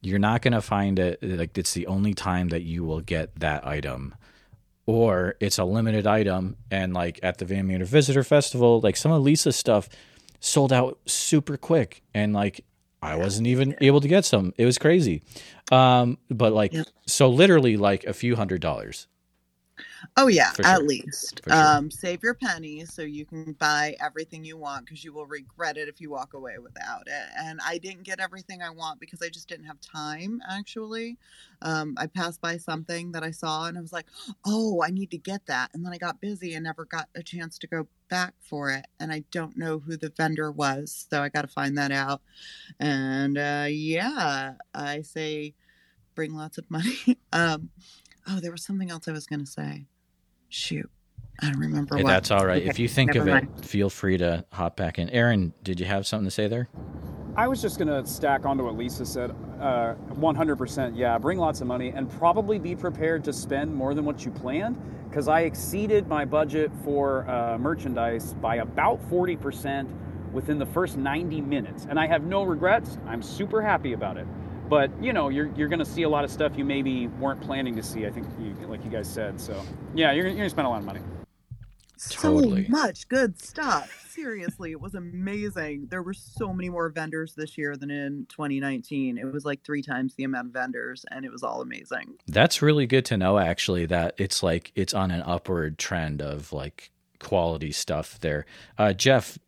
you're not going to find it like it's the only time that you will get that item or it's a limited item and like at the Van Meter Visitor Festival like some of Lisa's stuff sold out super quick and like I wasn't even able to get some. It was crazy. Um, but like, yeah. so literally like a few hundred dollars. Oh yeah, at least. Sure. Um, save your pennies so you can buy everything you want because you will regret it if you walk away without it. And I didn't get everything I want because I just didn't have time. Actually, um, I passed by something that I saw and I was like, "Oh, I need to get that," and then I got busy and never got a chance to go back for it. And I don't know who the vendor was, so I got to find that out. And uh, yeah, I say bring lots of money. um, Oh, there was something else I was going to say. Shoot. I don't remember hey, what. That's all right. Okay, if you think of mind. it, feel free to hop back in. Aaron, did you have something to say there? I was just going to stack onto what Lisa said. Uh, 100%, yeah. Bring lots of money and probably be prepared to spend more than what you planned because I exceeded my budget for uh, merchandise by about 40% within the first 90 minutes. And I have no regrets. I'm super happy about it but you know you're, you're going to see a lot of stuff you maybe weren't planning to see i think you, like you guys said so yeah you're, you're going to spend a lot of money. Totally. so much good stuff. Seriously it was amazing. There were so many more vendors this year than in 2019 it was like three times the amount of vendors and it was all amazing. That's really good to know actually that it's like it's on an upward trend of like quality stuff there. Uh, jeff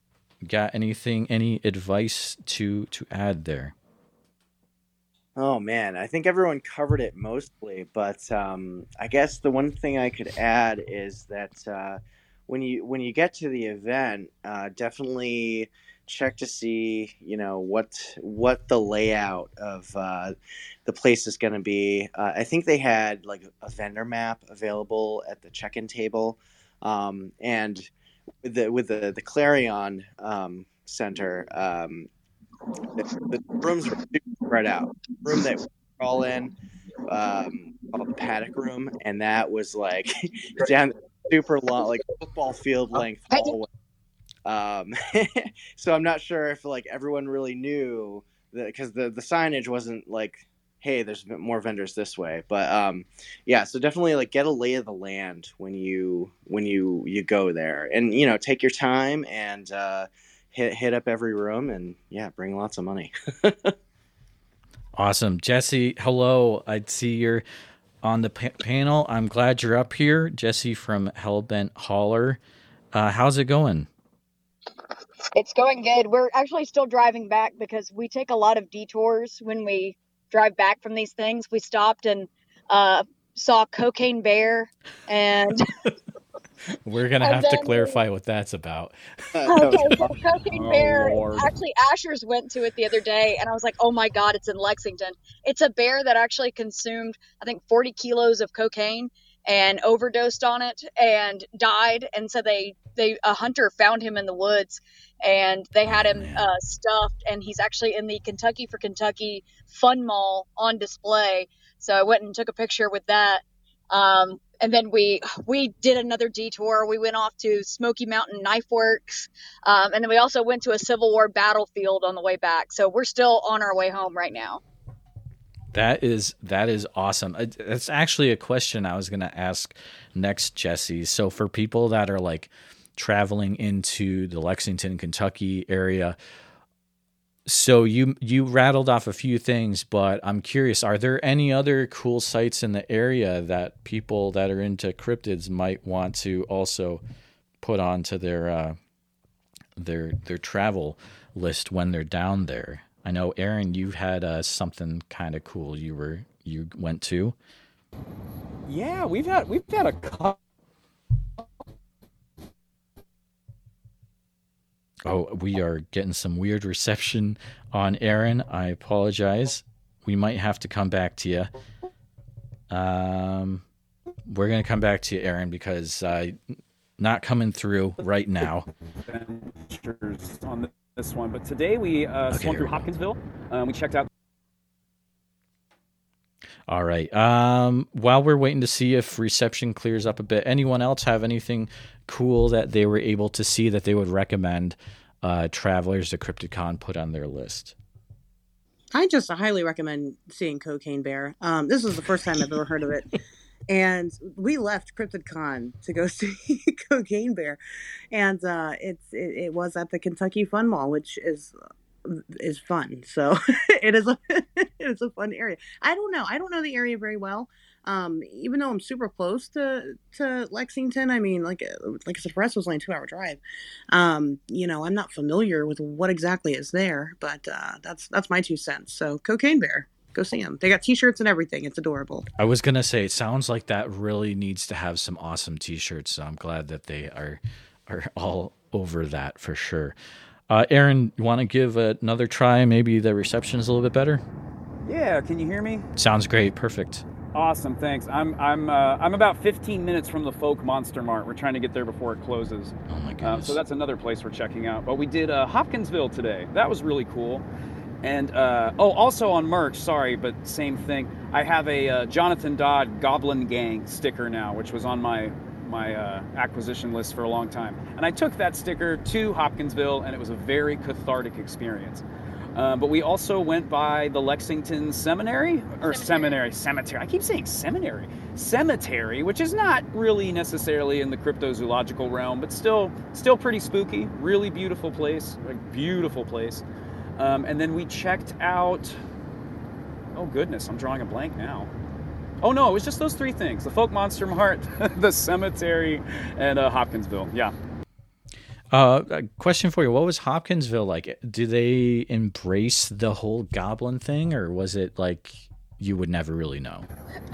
got anything any advice to to add there Oh man, I think everyone covered it mostly, but um, I guess the one thing I could add is that uh, when you when you get to the event, uh, definitely check to see you know what what the layout of uh, the place is going to be. Uh, I think they had like a vendor map available at the check-in table, um, and with the with the the Clarion um, Center. The, the rooms were spread out. The room that we were all in, um, called the paddock room, and that was like down super long, like football field length hallway. Um, so I'm not sure if like everyone really knew that because the the signage wasn't like hey, there's more vendors this way. But um, yeah, so definitely like get a lay of the land when you when you you go there, and you know take your time and uh, hit hit up every room, and yeah, bring lots of money. awesome, Jesse. Hello, I see you're on the pa- panel. I'm glad you're up here, Jesse from Hellbent Holler. Uh, how's it going? It's going good. We're actually still driving back because we take a lot of detours when we drive back from these things. We stopped and uh, saw Cocaine Bear and. We're gonna have to clarify what that's about. okay, so Cocaine oh, Bear. Lord. Actually, Asher's went to it the other day, and I was like, "Oh my god, it's in Lexington." It's a bear that actually consumed, I think, 40 kilos of cocaine and overdosed on it and died. And so they, they, a hunter found him in the woods and they had him uh, stuffed and he's actually in the kentucky for kentucky fun mall on display so i went and took a picture with that um, and then we we did another detour we went off to smoky mountain knife works um, and then we also went to a civil war battlefield on the way back so we're still on our way home right now that is that is awesome. That's actually a question I was going to ask next, Jesse. So for people that are like traveling into the Lexington, Kentucky area. So you you rattled off a few things, but I'm curious: are there any other cool sites in the area that people that are into cryptids might want to also put onto their uh, their their travel list when they're down there? I know, Aaron, you had uh, something kind of cool you were you went to. Yeah, we've had we've had a Oh, we are getting some weird reception on Aaron. I apologize. We might have to come back to you. Um, we're gonna come back to you, Aaron, because uh, not coming through right now. on this one, but today we uh, okay, swung through Hopkinsville. Um, we checked out. All right. Um, while we're waiting to see if reception clears up a bit, anyone else have anything cool that they were able to see that they would recommend uh, travelers to CryptidCon put on their list? I just highly recommend seeing Cocaine Bear. Um, this is the first time I've ever heard of it. And we left CryptidCon to go see Cocaine Bear, and uh, it's it, it, was at the Kentucky Fun Mall, which is is fun. So it is a it is a fun area. I don't know. I don't know the area very well. Um, even though I'm super close to to Lexington, I mean, like like I said, for us, it was only a two hour drive. Um, you know, I'm not familiar with what exactly is there, but uh, that's that's my two cents. So, Cocaine Bear, go see them. They got T-shirts and everything. It's adorable. I was gonna say, it sounds like that really needs to have some awesome T-shirts. So I'm glad that they are are all over that for sure. Uh, Aaron, you want to give another try? Maybe the reception is a little bit better. Yeah, can you hear me? Sounds great. Perfect. Awesome, thanks. I'm I'm uh, I'm about 15 minutes from the Folk Monster Mart. We're trying to get there before it closes. Oh my goodness! Um, so that's another place we're checking out. But we did uh, Hopkinsville today. That was really cool. And uh, oh, also on merch. Sorry, but same thing. I have a uh, Jonathan Dodd Goblin Gang sticker now, which was on my my uh, acquisition list for a long time. And I took that sticker to Hopkinsville, and it was a very cathartic experience. Uh, but we also went by the Lexington Seminary or Seminary. Cemetery. I keep saying seminary, cemetery, which is not really necessarily in the cryptozoological realm, but still, still pretty spooky. Really beautiful place, like beautiful place. Um, and then we checked out. Oh goodness, I'm drawing a blank now. Oh no, it was just those three things: the Folk Monster Mart, the cemetery, and uh, Hopkinsville. Yeah, uh, question for you: What was Hopkinsville like? Do they embrace the whole goblin thing, or was it like you would never really know?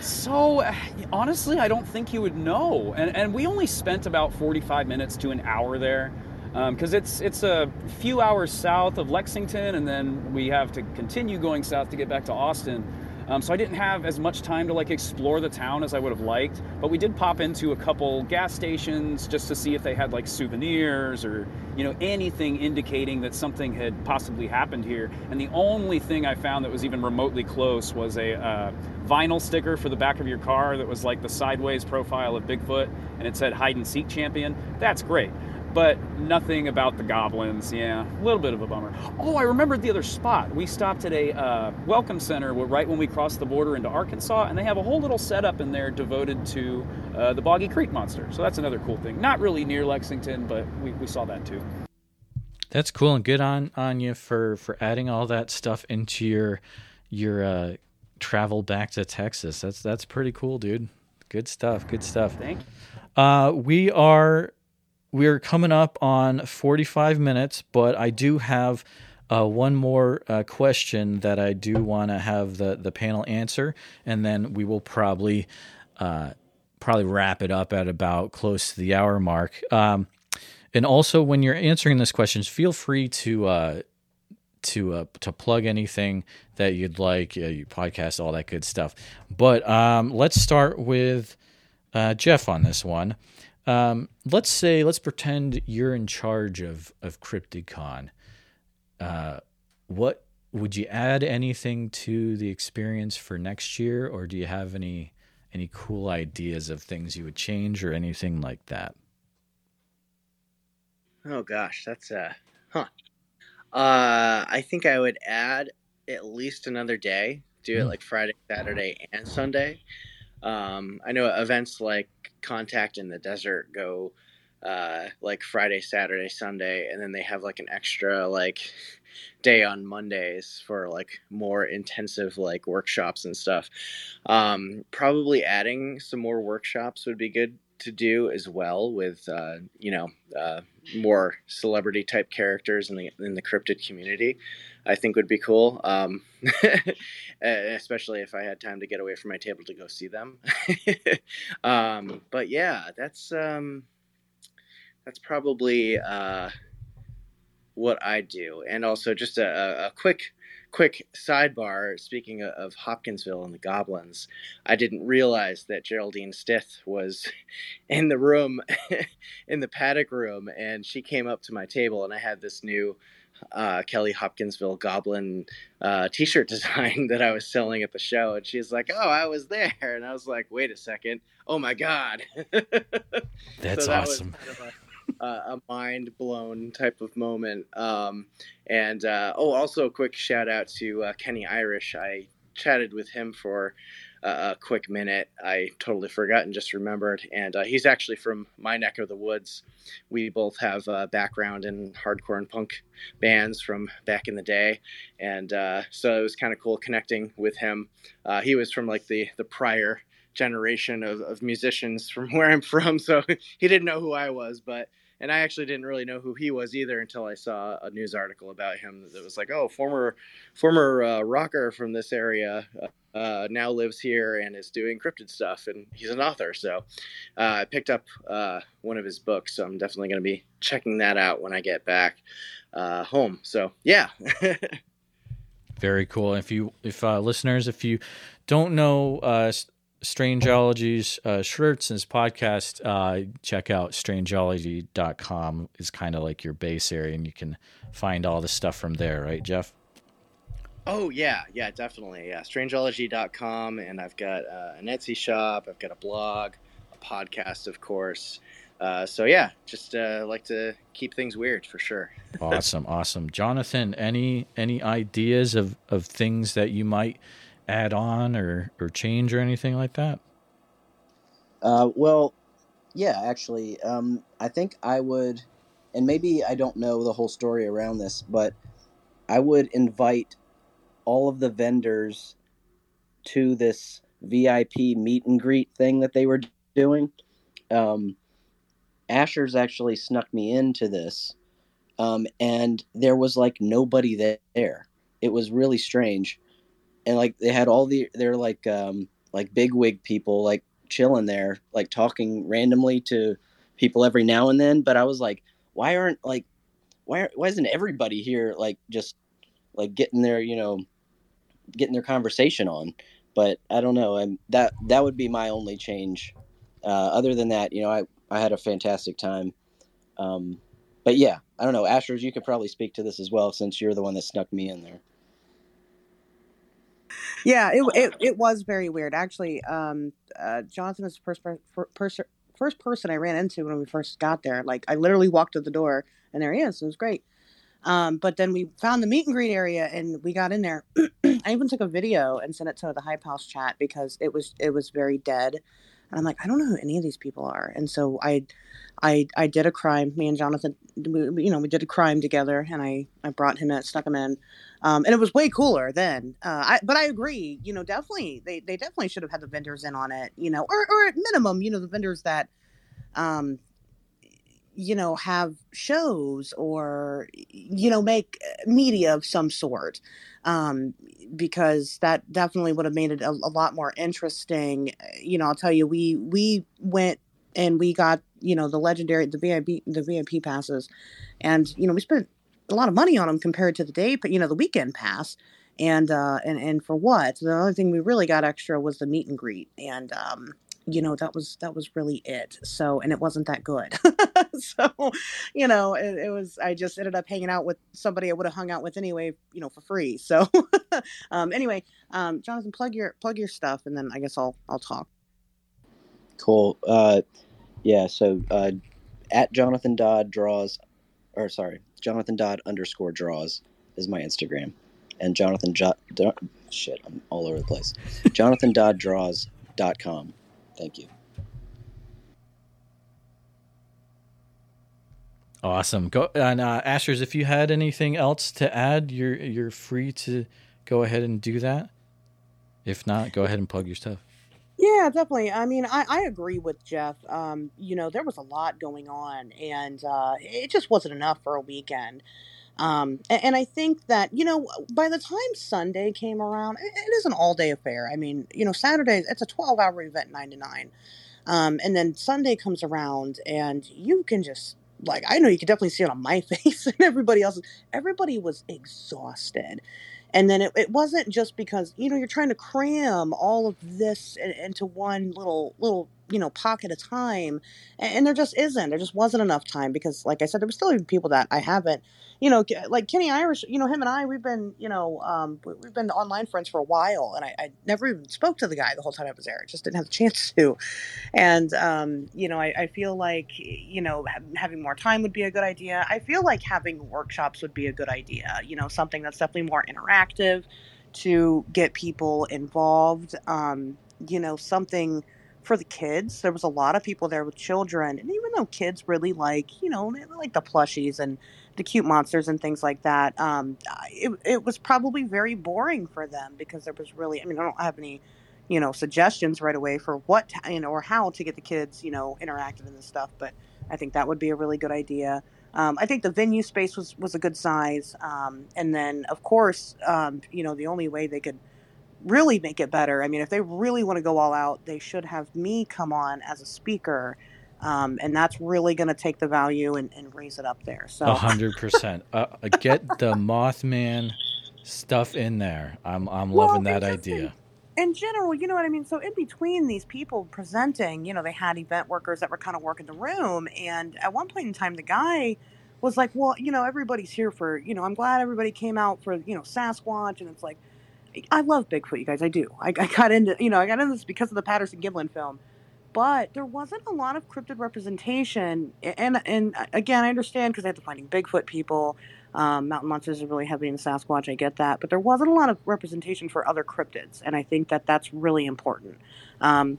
So honestly, I don't think you would know. And and we only spent about forty-five minutes to an hour there, because um, it's it's a few hours south of Lexington, and then we have to continue going south to get back to Austin. Um, so I didn't have as much time to like explore the town as I would have liked, but we did pop into a couple gas stations just to see if they had like souvenirs or you know anything indicating that something had possibly happened here. And the only thing I found that was even remotely close was a uh, vinyl sticker for the back of your car that was like the sideways profile of Bigfoot, and it said "Hide and Seek Champion." That's great. But nothing about the goblins. Yeah, a little bit of a bummer. Oh, I remembered the other spot. We stopped at a uh, welcome center right when we crossed the border into Arkansas, and they have a whole little setup in there devoted to uh, the Boggy Creek monster. So that's another cool thing. Not really near Lexington, but we, we saw that too. That's cool and good on on you for for adding all that stuff into your your uh, travel back to Texas. That's that's pretty cool, dude. Good stuff. Good stuff. Thank you. Uh, we are we are coming up on 45 minutes, but I do have uh, one more uh, question that I do want to have the the panel answer, and then we will probably uh, probably wrap it up at about close to the hour mark. Um, and also, when you're answering this questions, feel free to uh, to uh, to plug anything that you'd like, uh, you podcast, all that good stuff. But um, let's start with Jeff on this one. Um, let's say, let's pretend you're in charge of of CryptidCon. Uh, what would you add anything to the experience for next year, or do you have any any cool ideas of things you would change or anything like that? Oh gosh, that's uh, huh. Uh, I think I would add at least another day. Do it mm. like Friday, Saturday, and Sunday. Um, I know events like Contact in the Desert go uh, like Friday, Saturday, Sunday, and then they have like an extra like day on Mondays for like more intensive like workshops and stuff. Um, probably adding some more workshops would be good to do as well with uh, you know uh, more celebrity type characters in the in the cryptid community. I think would be cool, um, especially if I had time to get away from my table to go see them. um, but yeah, that's um, that's probably uh, what I do, and also just a, a quick quick sidebar speaking of hopkinsville and the goblins. I didn't realize that geraldine stith was in the room in the paddock room and she came up to my table and i had this new uh, kelly hopkinsville goblin uh, t-shirt design that i was selling at the show and she's like oh i was there. And i was like wait a second. Oh my god. That's so that awesome uh, a mind blown type of moment. Um, and uh, oh, also a quick shout out to uh, Kenny Irish. I chatted with him for a quick minute. I totally forgot and just remembered. And uh, he's actually from my neck of the woods. We both have a background in hardcore and punk bands from back in the day, and uh, so it was kind of cool connecting with him. Uh, he was from like the the prior generation of, of musicians from where I'm from, so he didn't know who I was, but and I actually didn't really know who he was either until I saw a news article about him that was like, oh, former former uh, rocker from this area uh, uh, now lives here and is doing cryptid stuff, and he's an author. So uh, I picked up uh, one of his books, so I'm definitely going to be checking that out when I get back uh, home. So yeah. Very cool. If you, if listeners, if you don't know Strangeology's uh, shirts and his podcast, uh, check out strangeology.com is kind of like your base area and you can find all the stuff from there, right, Jeff? Oh, yeah, yeah, definitely. Yeah, strangeology.com. And I've got uh, an Etsy shop, I've got a blog, a podcast, of course. Uh, so yeah, just uh, like to keep things weird for sure. awesome, awesome, Jonathan. Any any ideas of of things that you might add on or or change or anything like that? Uh, well, yeah, actually, um, I think I would, and maybe I don't know the whole story around this, but I would invite all of the vendors to this VIP meet and greet thing that they were doing. Um, Asher's actually snuck me into this, um, and there was like nobody there. It was really strange and like they had all the they're like um like big wig people like chilling there like talking randomly to people every now and then but i was like why aren't like why why isn't everybody here like just like getting their you know getting their conversation on? But i don't know and that that would be my only change. Uh, other than that you know i i had a fantastic time. Um but yeah i don't know ashers you could probably speak to this as well since you're the one that snuck me in there yeah, it, it it was very weird. Actually, um, uh, Jonathan was the first per- first first person I ran into when we first got there. Like I literally walked to the door and there he is. It was great. Um, but then we found the meet and greet area and we got in there. I even took a video and sent it to the Hype House chat because it was it was very dead. And I'm like, I don't know who any of these people are. And so I I I did a crime. Me and Jonathan, we, you know, we did a crime together, and I I brought him in, stuck him in, um, and it was way cooler then. Uh, I, but I agree, you know, definitely they they definitely should have had the vendors in on it, you know, or or at minimum, you know, the vendors that, um, you know, have shows or you know make media of some sort, um, because that definitely would have made it a, a lot more interesting. You know, I'll tell you, we we went and we got you know the legendary the VIP the VIP passes, and you know we spent a lot of money on them compared to the day, but you know the weekend pass, and uh, and and for what? The only thing we really got extra was the meet and greet, and um, you know that was that was really it. So and it wasn't that good. so you know it, it, was. I just ended up hanging out with somebody I would have hung out with anyway, you know, for free. So um, anyway, um, Jonathan, plug your plug your stuff, and then I guess I'll I'll talk. Cool. Uh, yeah, so uh, at Jonathan Dodd draws, or sorry, Jonathan Dodd underscore draws is my Instagram, and Jonathan jo- shit, I'm all over the place. Jonathan Dodd draws.com. Thank you. Awesome. Go and uh, Ashers, if you had anything else to add, you're you're free to go ahead and do that. If not, go ahead and plug your stuff. Yeah, definitely. I mean, I, I agree with Jeff. Um, you know, there was a lot going on, and uh, it just wasn't enough for a weekend. Um, and, and I think that you know, by the time Sunday came around, it, it is an all day affair. I mean, you know, Saturday it's a twelve hour event, nine to nine, um, and then Sunday comes around, and you can just like I know you can definitely see it on my face and everybody else's. Everybody was exhausted and then it, it wasn't just because you know you're trying to cram all of this into one little little you know pocket of time and, there just isn't. There just wasn't enough time because like i said there were still even people that i haven't you know like kenny irish you know him and i we've been you know um, we've been online friends for a while and I, I, never even spoke to the guy the whole time i was there. Just didn't have the chance to. And um, you know I, I, feel like you know having more time would be a good idea. I feel like having workshops would be a good idea you know something that's definitely more interactive to get people involved um, you know something for the kids. There was a lot of people there with children, and even though kids really like, you know, like the plushies and the cute monsters and things like that, um, it, it was probably very boring for them because there was really, I mean, I don't have any, you know, suggestions right away for what, to, you know, or how to get the kids, you know, interactive in this stuff. But I think that would be a really good idea. Um, I think the venue space was was a good size, um, and then of course, um, you know, the only way they could really make it better. I mean, if they really want to go all out, they should have me come on as a speaker. Um, and that's really going to take the value and, and, raise it up there. So, a hundred percent. Uh, uh, get the Mothman stuff in there. I'm I'm well, loving that idea. In, in general, you know what I mean. So, in between these people presenting, you know, they had event workers that were kind of working the room, and at one point in time, the guy was like, "Well, you know, everybody's here for, you know, I'm glad everybody came out for, you know, Sasquatch," and it's like I love Bigfoot, you guys. I do. I, I got into, you know, I got into this because of the Patterson Gimlin film, but there wasn't a lot of cryptid representation. And and uh, again, I understand because I had to finding Bigfoot people. Um, Mountain monsters are really heavy in the Sasquatch. I get that, but there wasn't a lot of representation for other cryptids, and I think that that's really important. Um,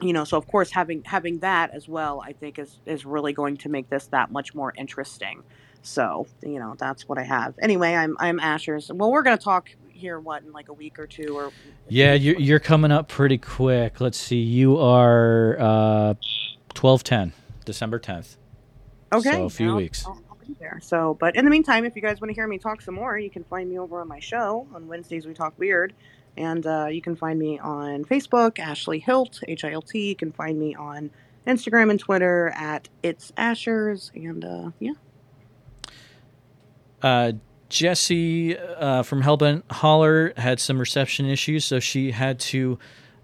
you know, so of course having having that as well, I think is is really going to make this that much more interesting. So, you know, that's what I have. Anyway, I'm I'm Asher's. Well, we're to talk here what in like a week or two or yeah you're, you're coming up pretty quick. Let's see you are uh 12 10 december 10th okay so a few I'll, weeks. I'll, I'll be there. So but in the meantime if you guys want to hear me talk some more you can find me over on my show on wednesdays we talk weird. And uh, you can find me on facebook ashley hilt h-i-l-t you can find me on instagram and twitter at it's ashers. And uh, yeah. Uh, Jesse uh, from Hellbent Holler had some reception issues, so she had to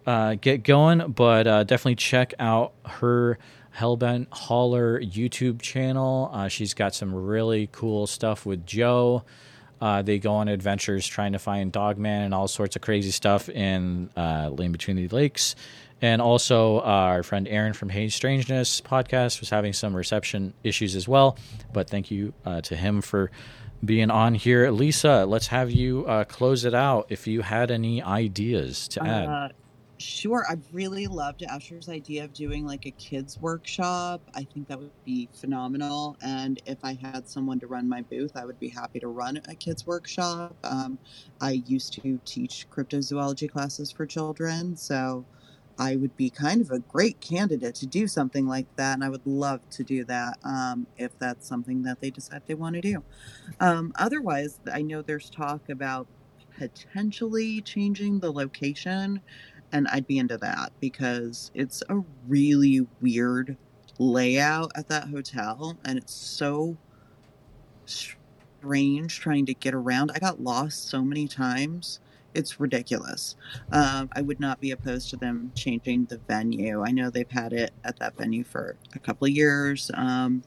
uh, get going. But uh, definitely check out her Hellbent Holler YouTube channel. Uh, she's got some really cool stuff with Joe. Uh, they go on adventures trying to find Dogman and all sorts of crazy stuff in uh, Land Between the Lakes. And also, uh, our friend Aaron from Hey Strangeness podcast was having some reception issues as well. But thank you to him for being on here. Lisa, let's have you uh, close it out if you had any ideas to add. Uh, sure. I'd really loved Asher's idea of doing like a kids workshop. I think that would be phenomenal. And if I had someone to run my booth, I would be happy to run a kids workshop. Um, I used to teach cryptozoology classes for children, so I would be kind of a great candidate to do something like that, and I would love to do that um, if that's something that they decide they want to do. Um, otherwise, I know there's talk about potentially changing the location, and I'd be into that because it's a really weird layout at that hotel, and it's so strange trying to get around. I got lost so many times it's ridiculous. Um, I would not be opposed to them changing the venue. I know they've had it at that venue for a couple of years. Um,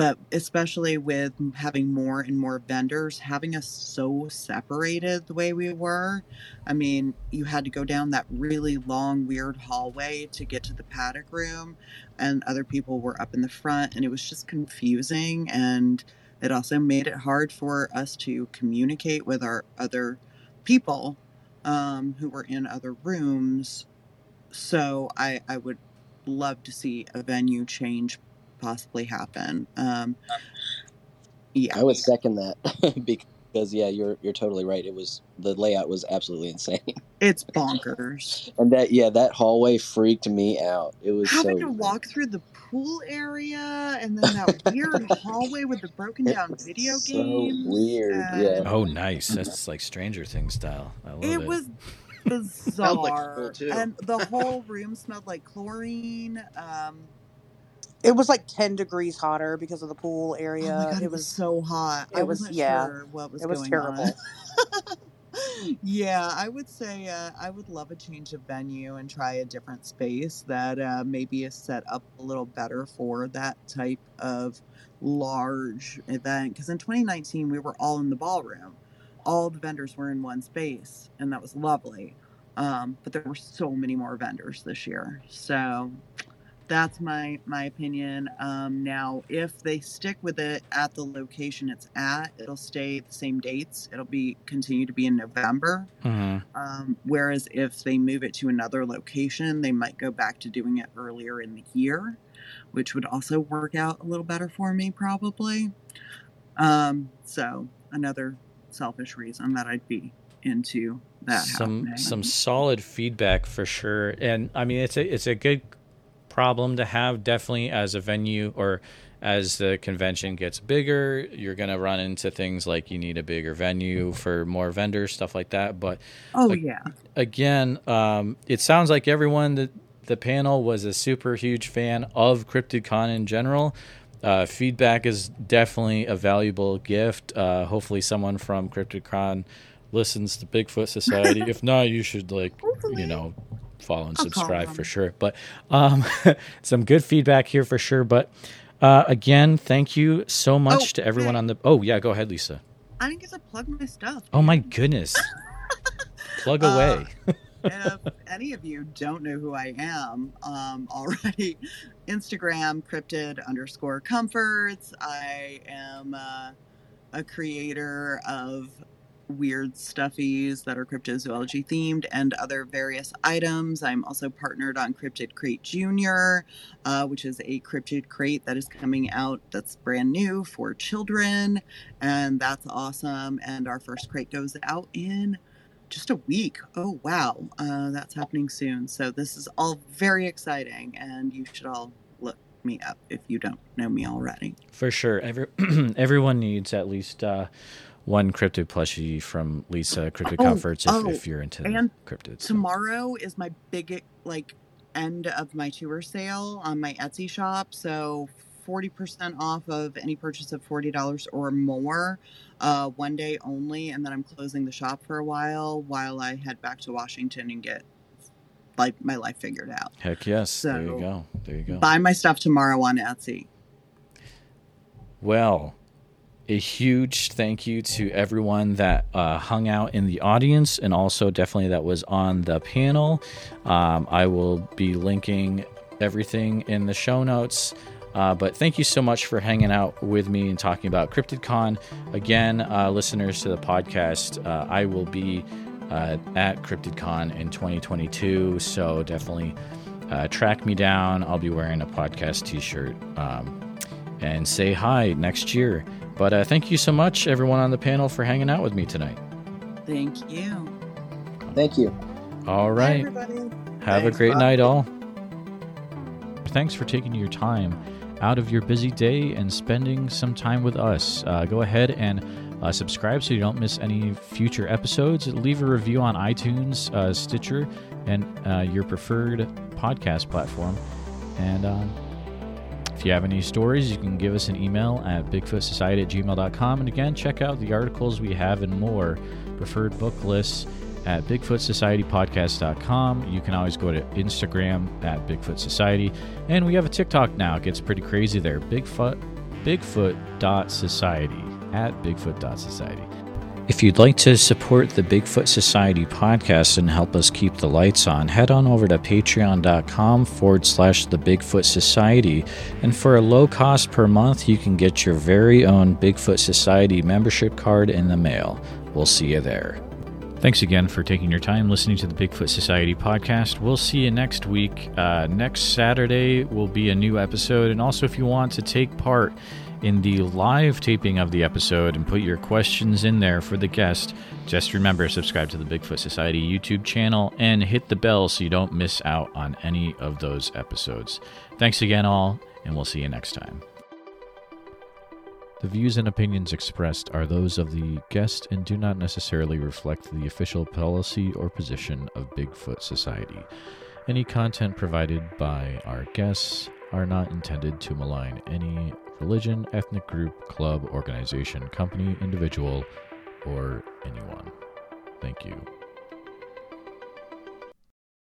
but especially with having more and more vendors, having us so separated the way we were. I mean, you had to go down that really long, weird hallway to get to the paddock room, and other people were up in the front, and it was just confusing. And it also made it hard for us to communicate with our other people um, who were in other rooms. So I, I would love to see a venue change possibly happen. Um, yeah, I would second that because yeah, you're you're totally right. It was the layout was absolutely insane. It's bonkers. and that yeah, that hallway freaked me out. It was having so to walk through the pool area and then that weird hallway with the broken down video so games. weird. and Yeah. Oh, nice. That's like Stranger Things style. I love it. It was bizarre, and the whole room smelled like chlorine. Um, It was like 10 degrees hotter because of the pool oh area. my god, it it was was so hot. I it was- wasn't yeah. sure what was it was going terrible. on. yeah, I would say uh, I would love a change of venue and try a different space that uh, maybe is set up a little better for that type of large event. Because in 2019, we were all in the ballroom, all the vendors were in one space, and that was lovely. Um, but there were so many more vendors this year, so that's my my opinion. Um, now, if they stick with it at the location it's at, it'll stay the same dates. It'll be continue to be in November. Mhm. Um, whereas if they move it to another location, they might go back to doing it earlier in the year, which would also work out a little better for me, probably. Um, so another selfish reason that I'd be into that some happening. some solid feedback for sure and i mean it's a it's a good problem to have definitely as a venue or as the convention gets bigger you're going to run into things like you need a bigger venue for more vendors stuff like that. But Oh like- yeah. again um, it sounds like everyone that the panel was a super huge fan of cryptidcon in general. Uh, feedback is definitely a valuable gift. Uh, hopefully someone from cryptidcon listens to bigfoot society. If not you should like you know follow and I'll subscribe for sure but um, some good feedback here for sure but uh, again thank you so much Oh, to everyone hey. on the oh yeah go ahead lisa I didn't get to plug my stuff. oh my goodness plug Uh, away if any of you don't know who I am um, already, Instagram cryptid underscore comforts. I am uh, a creator of weird stuffies that are cryptozoology themed and other various items. I'm also partnered on Cryptid Crate Junior, uh, which is a cryptid crate that is coming out that's brand new for children, and that's awesome. And our first crate goes out in just a week. Oh, wow. Uh, that's happening soon. So, this is all very exciting, and you should all look me up if you don't know me already. For sure. Every everyone needs at least uh, one cryptid plushie from Lisa Cryptid Oh, Comforts if, oh, if you're into and cryptids. Tomorrow is my big, like, end of my tour sale on my Etsy shop. So, 40% off of any purchase of $40 or more, uh, one day only. And then I'm closing the shop for a while while I head back to Washington and get, like, my life figured out. Heck yes. there you go. There you go. Buy my stuff tomorrow on Etsy. Well, a huge thank you to everyone that uh, hung out in the audience and also definitely that was on the panel. Um, I will be linking everything in the show notes. Uh, but thank you so much for hanging out with me and talking about CryptidCon. Again, uh, listeners to the podcast, uh, I will be uh, at CryptidCon in 2022. So definitely uh, track me down. I'll be wearing a podcast t shirt um, and say hi next year. But uh, thank you so much, everyone on the panel, for hanging out with me tonight. Thank you. Thank you. All right. Have Thanks, a great Bob. night, all. Thanks for taking your time out of your busy day and spending some time with us. Uh, go ahead and uh, subscribe so you don't miss any future episodes. Leave a review on iTunes, uh, Stitcher, and uh, your preferred podcast platform. And um, if you have any stories, you can give us an email at bigfootsociety at gmail.com. And again, check out the articles we have and more, preferred book lists at bigfootsocietypodcast.com. You can always go to Instagram at Bigfoot Society. And we have a TikTok now. It gets pretty crazy there. Bigfoot, bigfoot.society at bigfoot.society. If you'd like to support the Bigfoot Society podcast and help us keep the lights on, head on over to patreon.com forward slash the Bigfoot Society. And for a low cost per month, you can get your very own Bigfoot Society membership card in the mail. We'll see you there. Thanks again for taking your time listening to the Bigfoot Society podcast. We'll see you next week. Uh, next Saturday will be a new episode. And also, if you want to take part in the live taping of the episode and put your questions in there for the guest, just remember subscribe to the Bigfoot Society YouTube channel and hit the bell so you don't miss out on any of those episodes. Thanks again, all, and we'll see you next time. The views and opinions expressed are those of the guest and do not necessarily reflect the official policy or position of Bigfoot Society. Any content provided by our guests are not intended to malign any religion, ethnic group, club, organization, company, individual, or anyone. Thank you.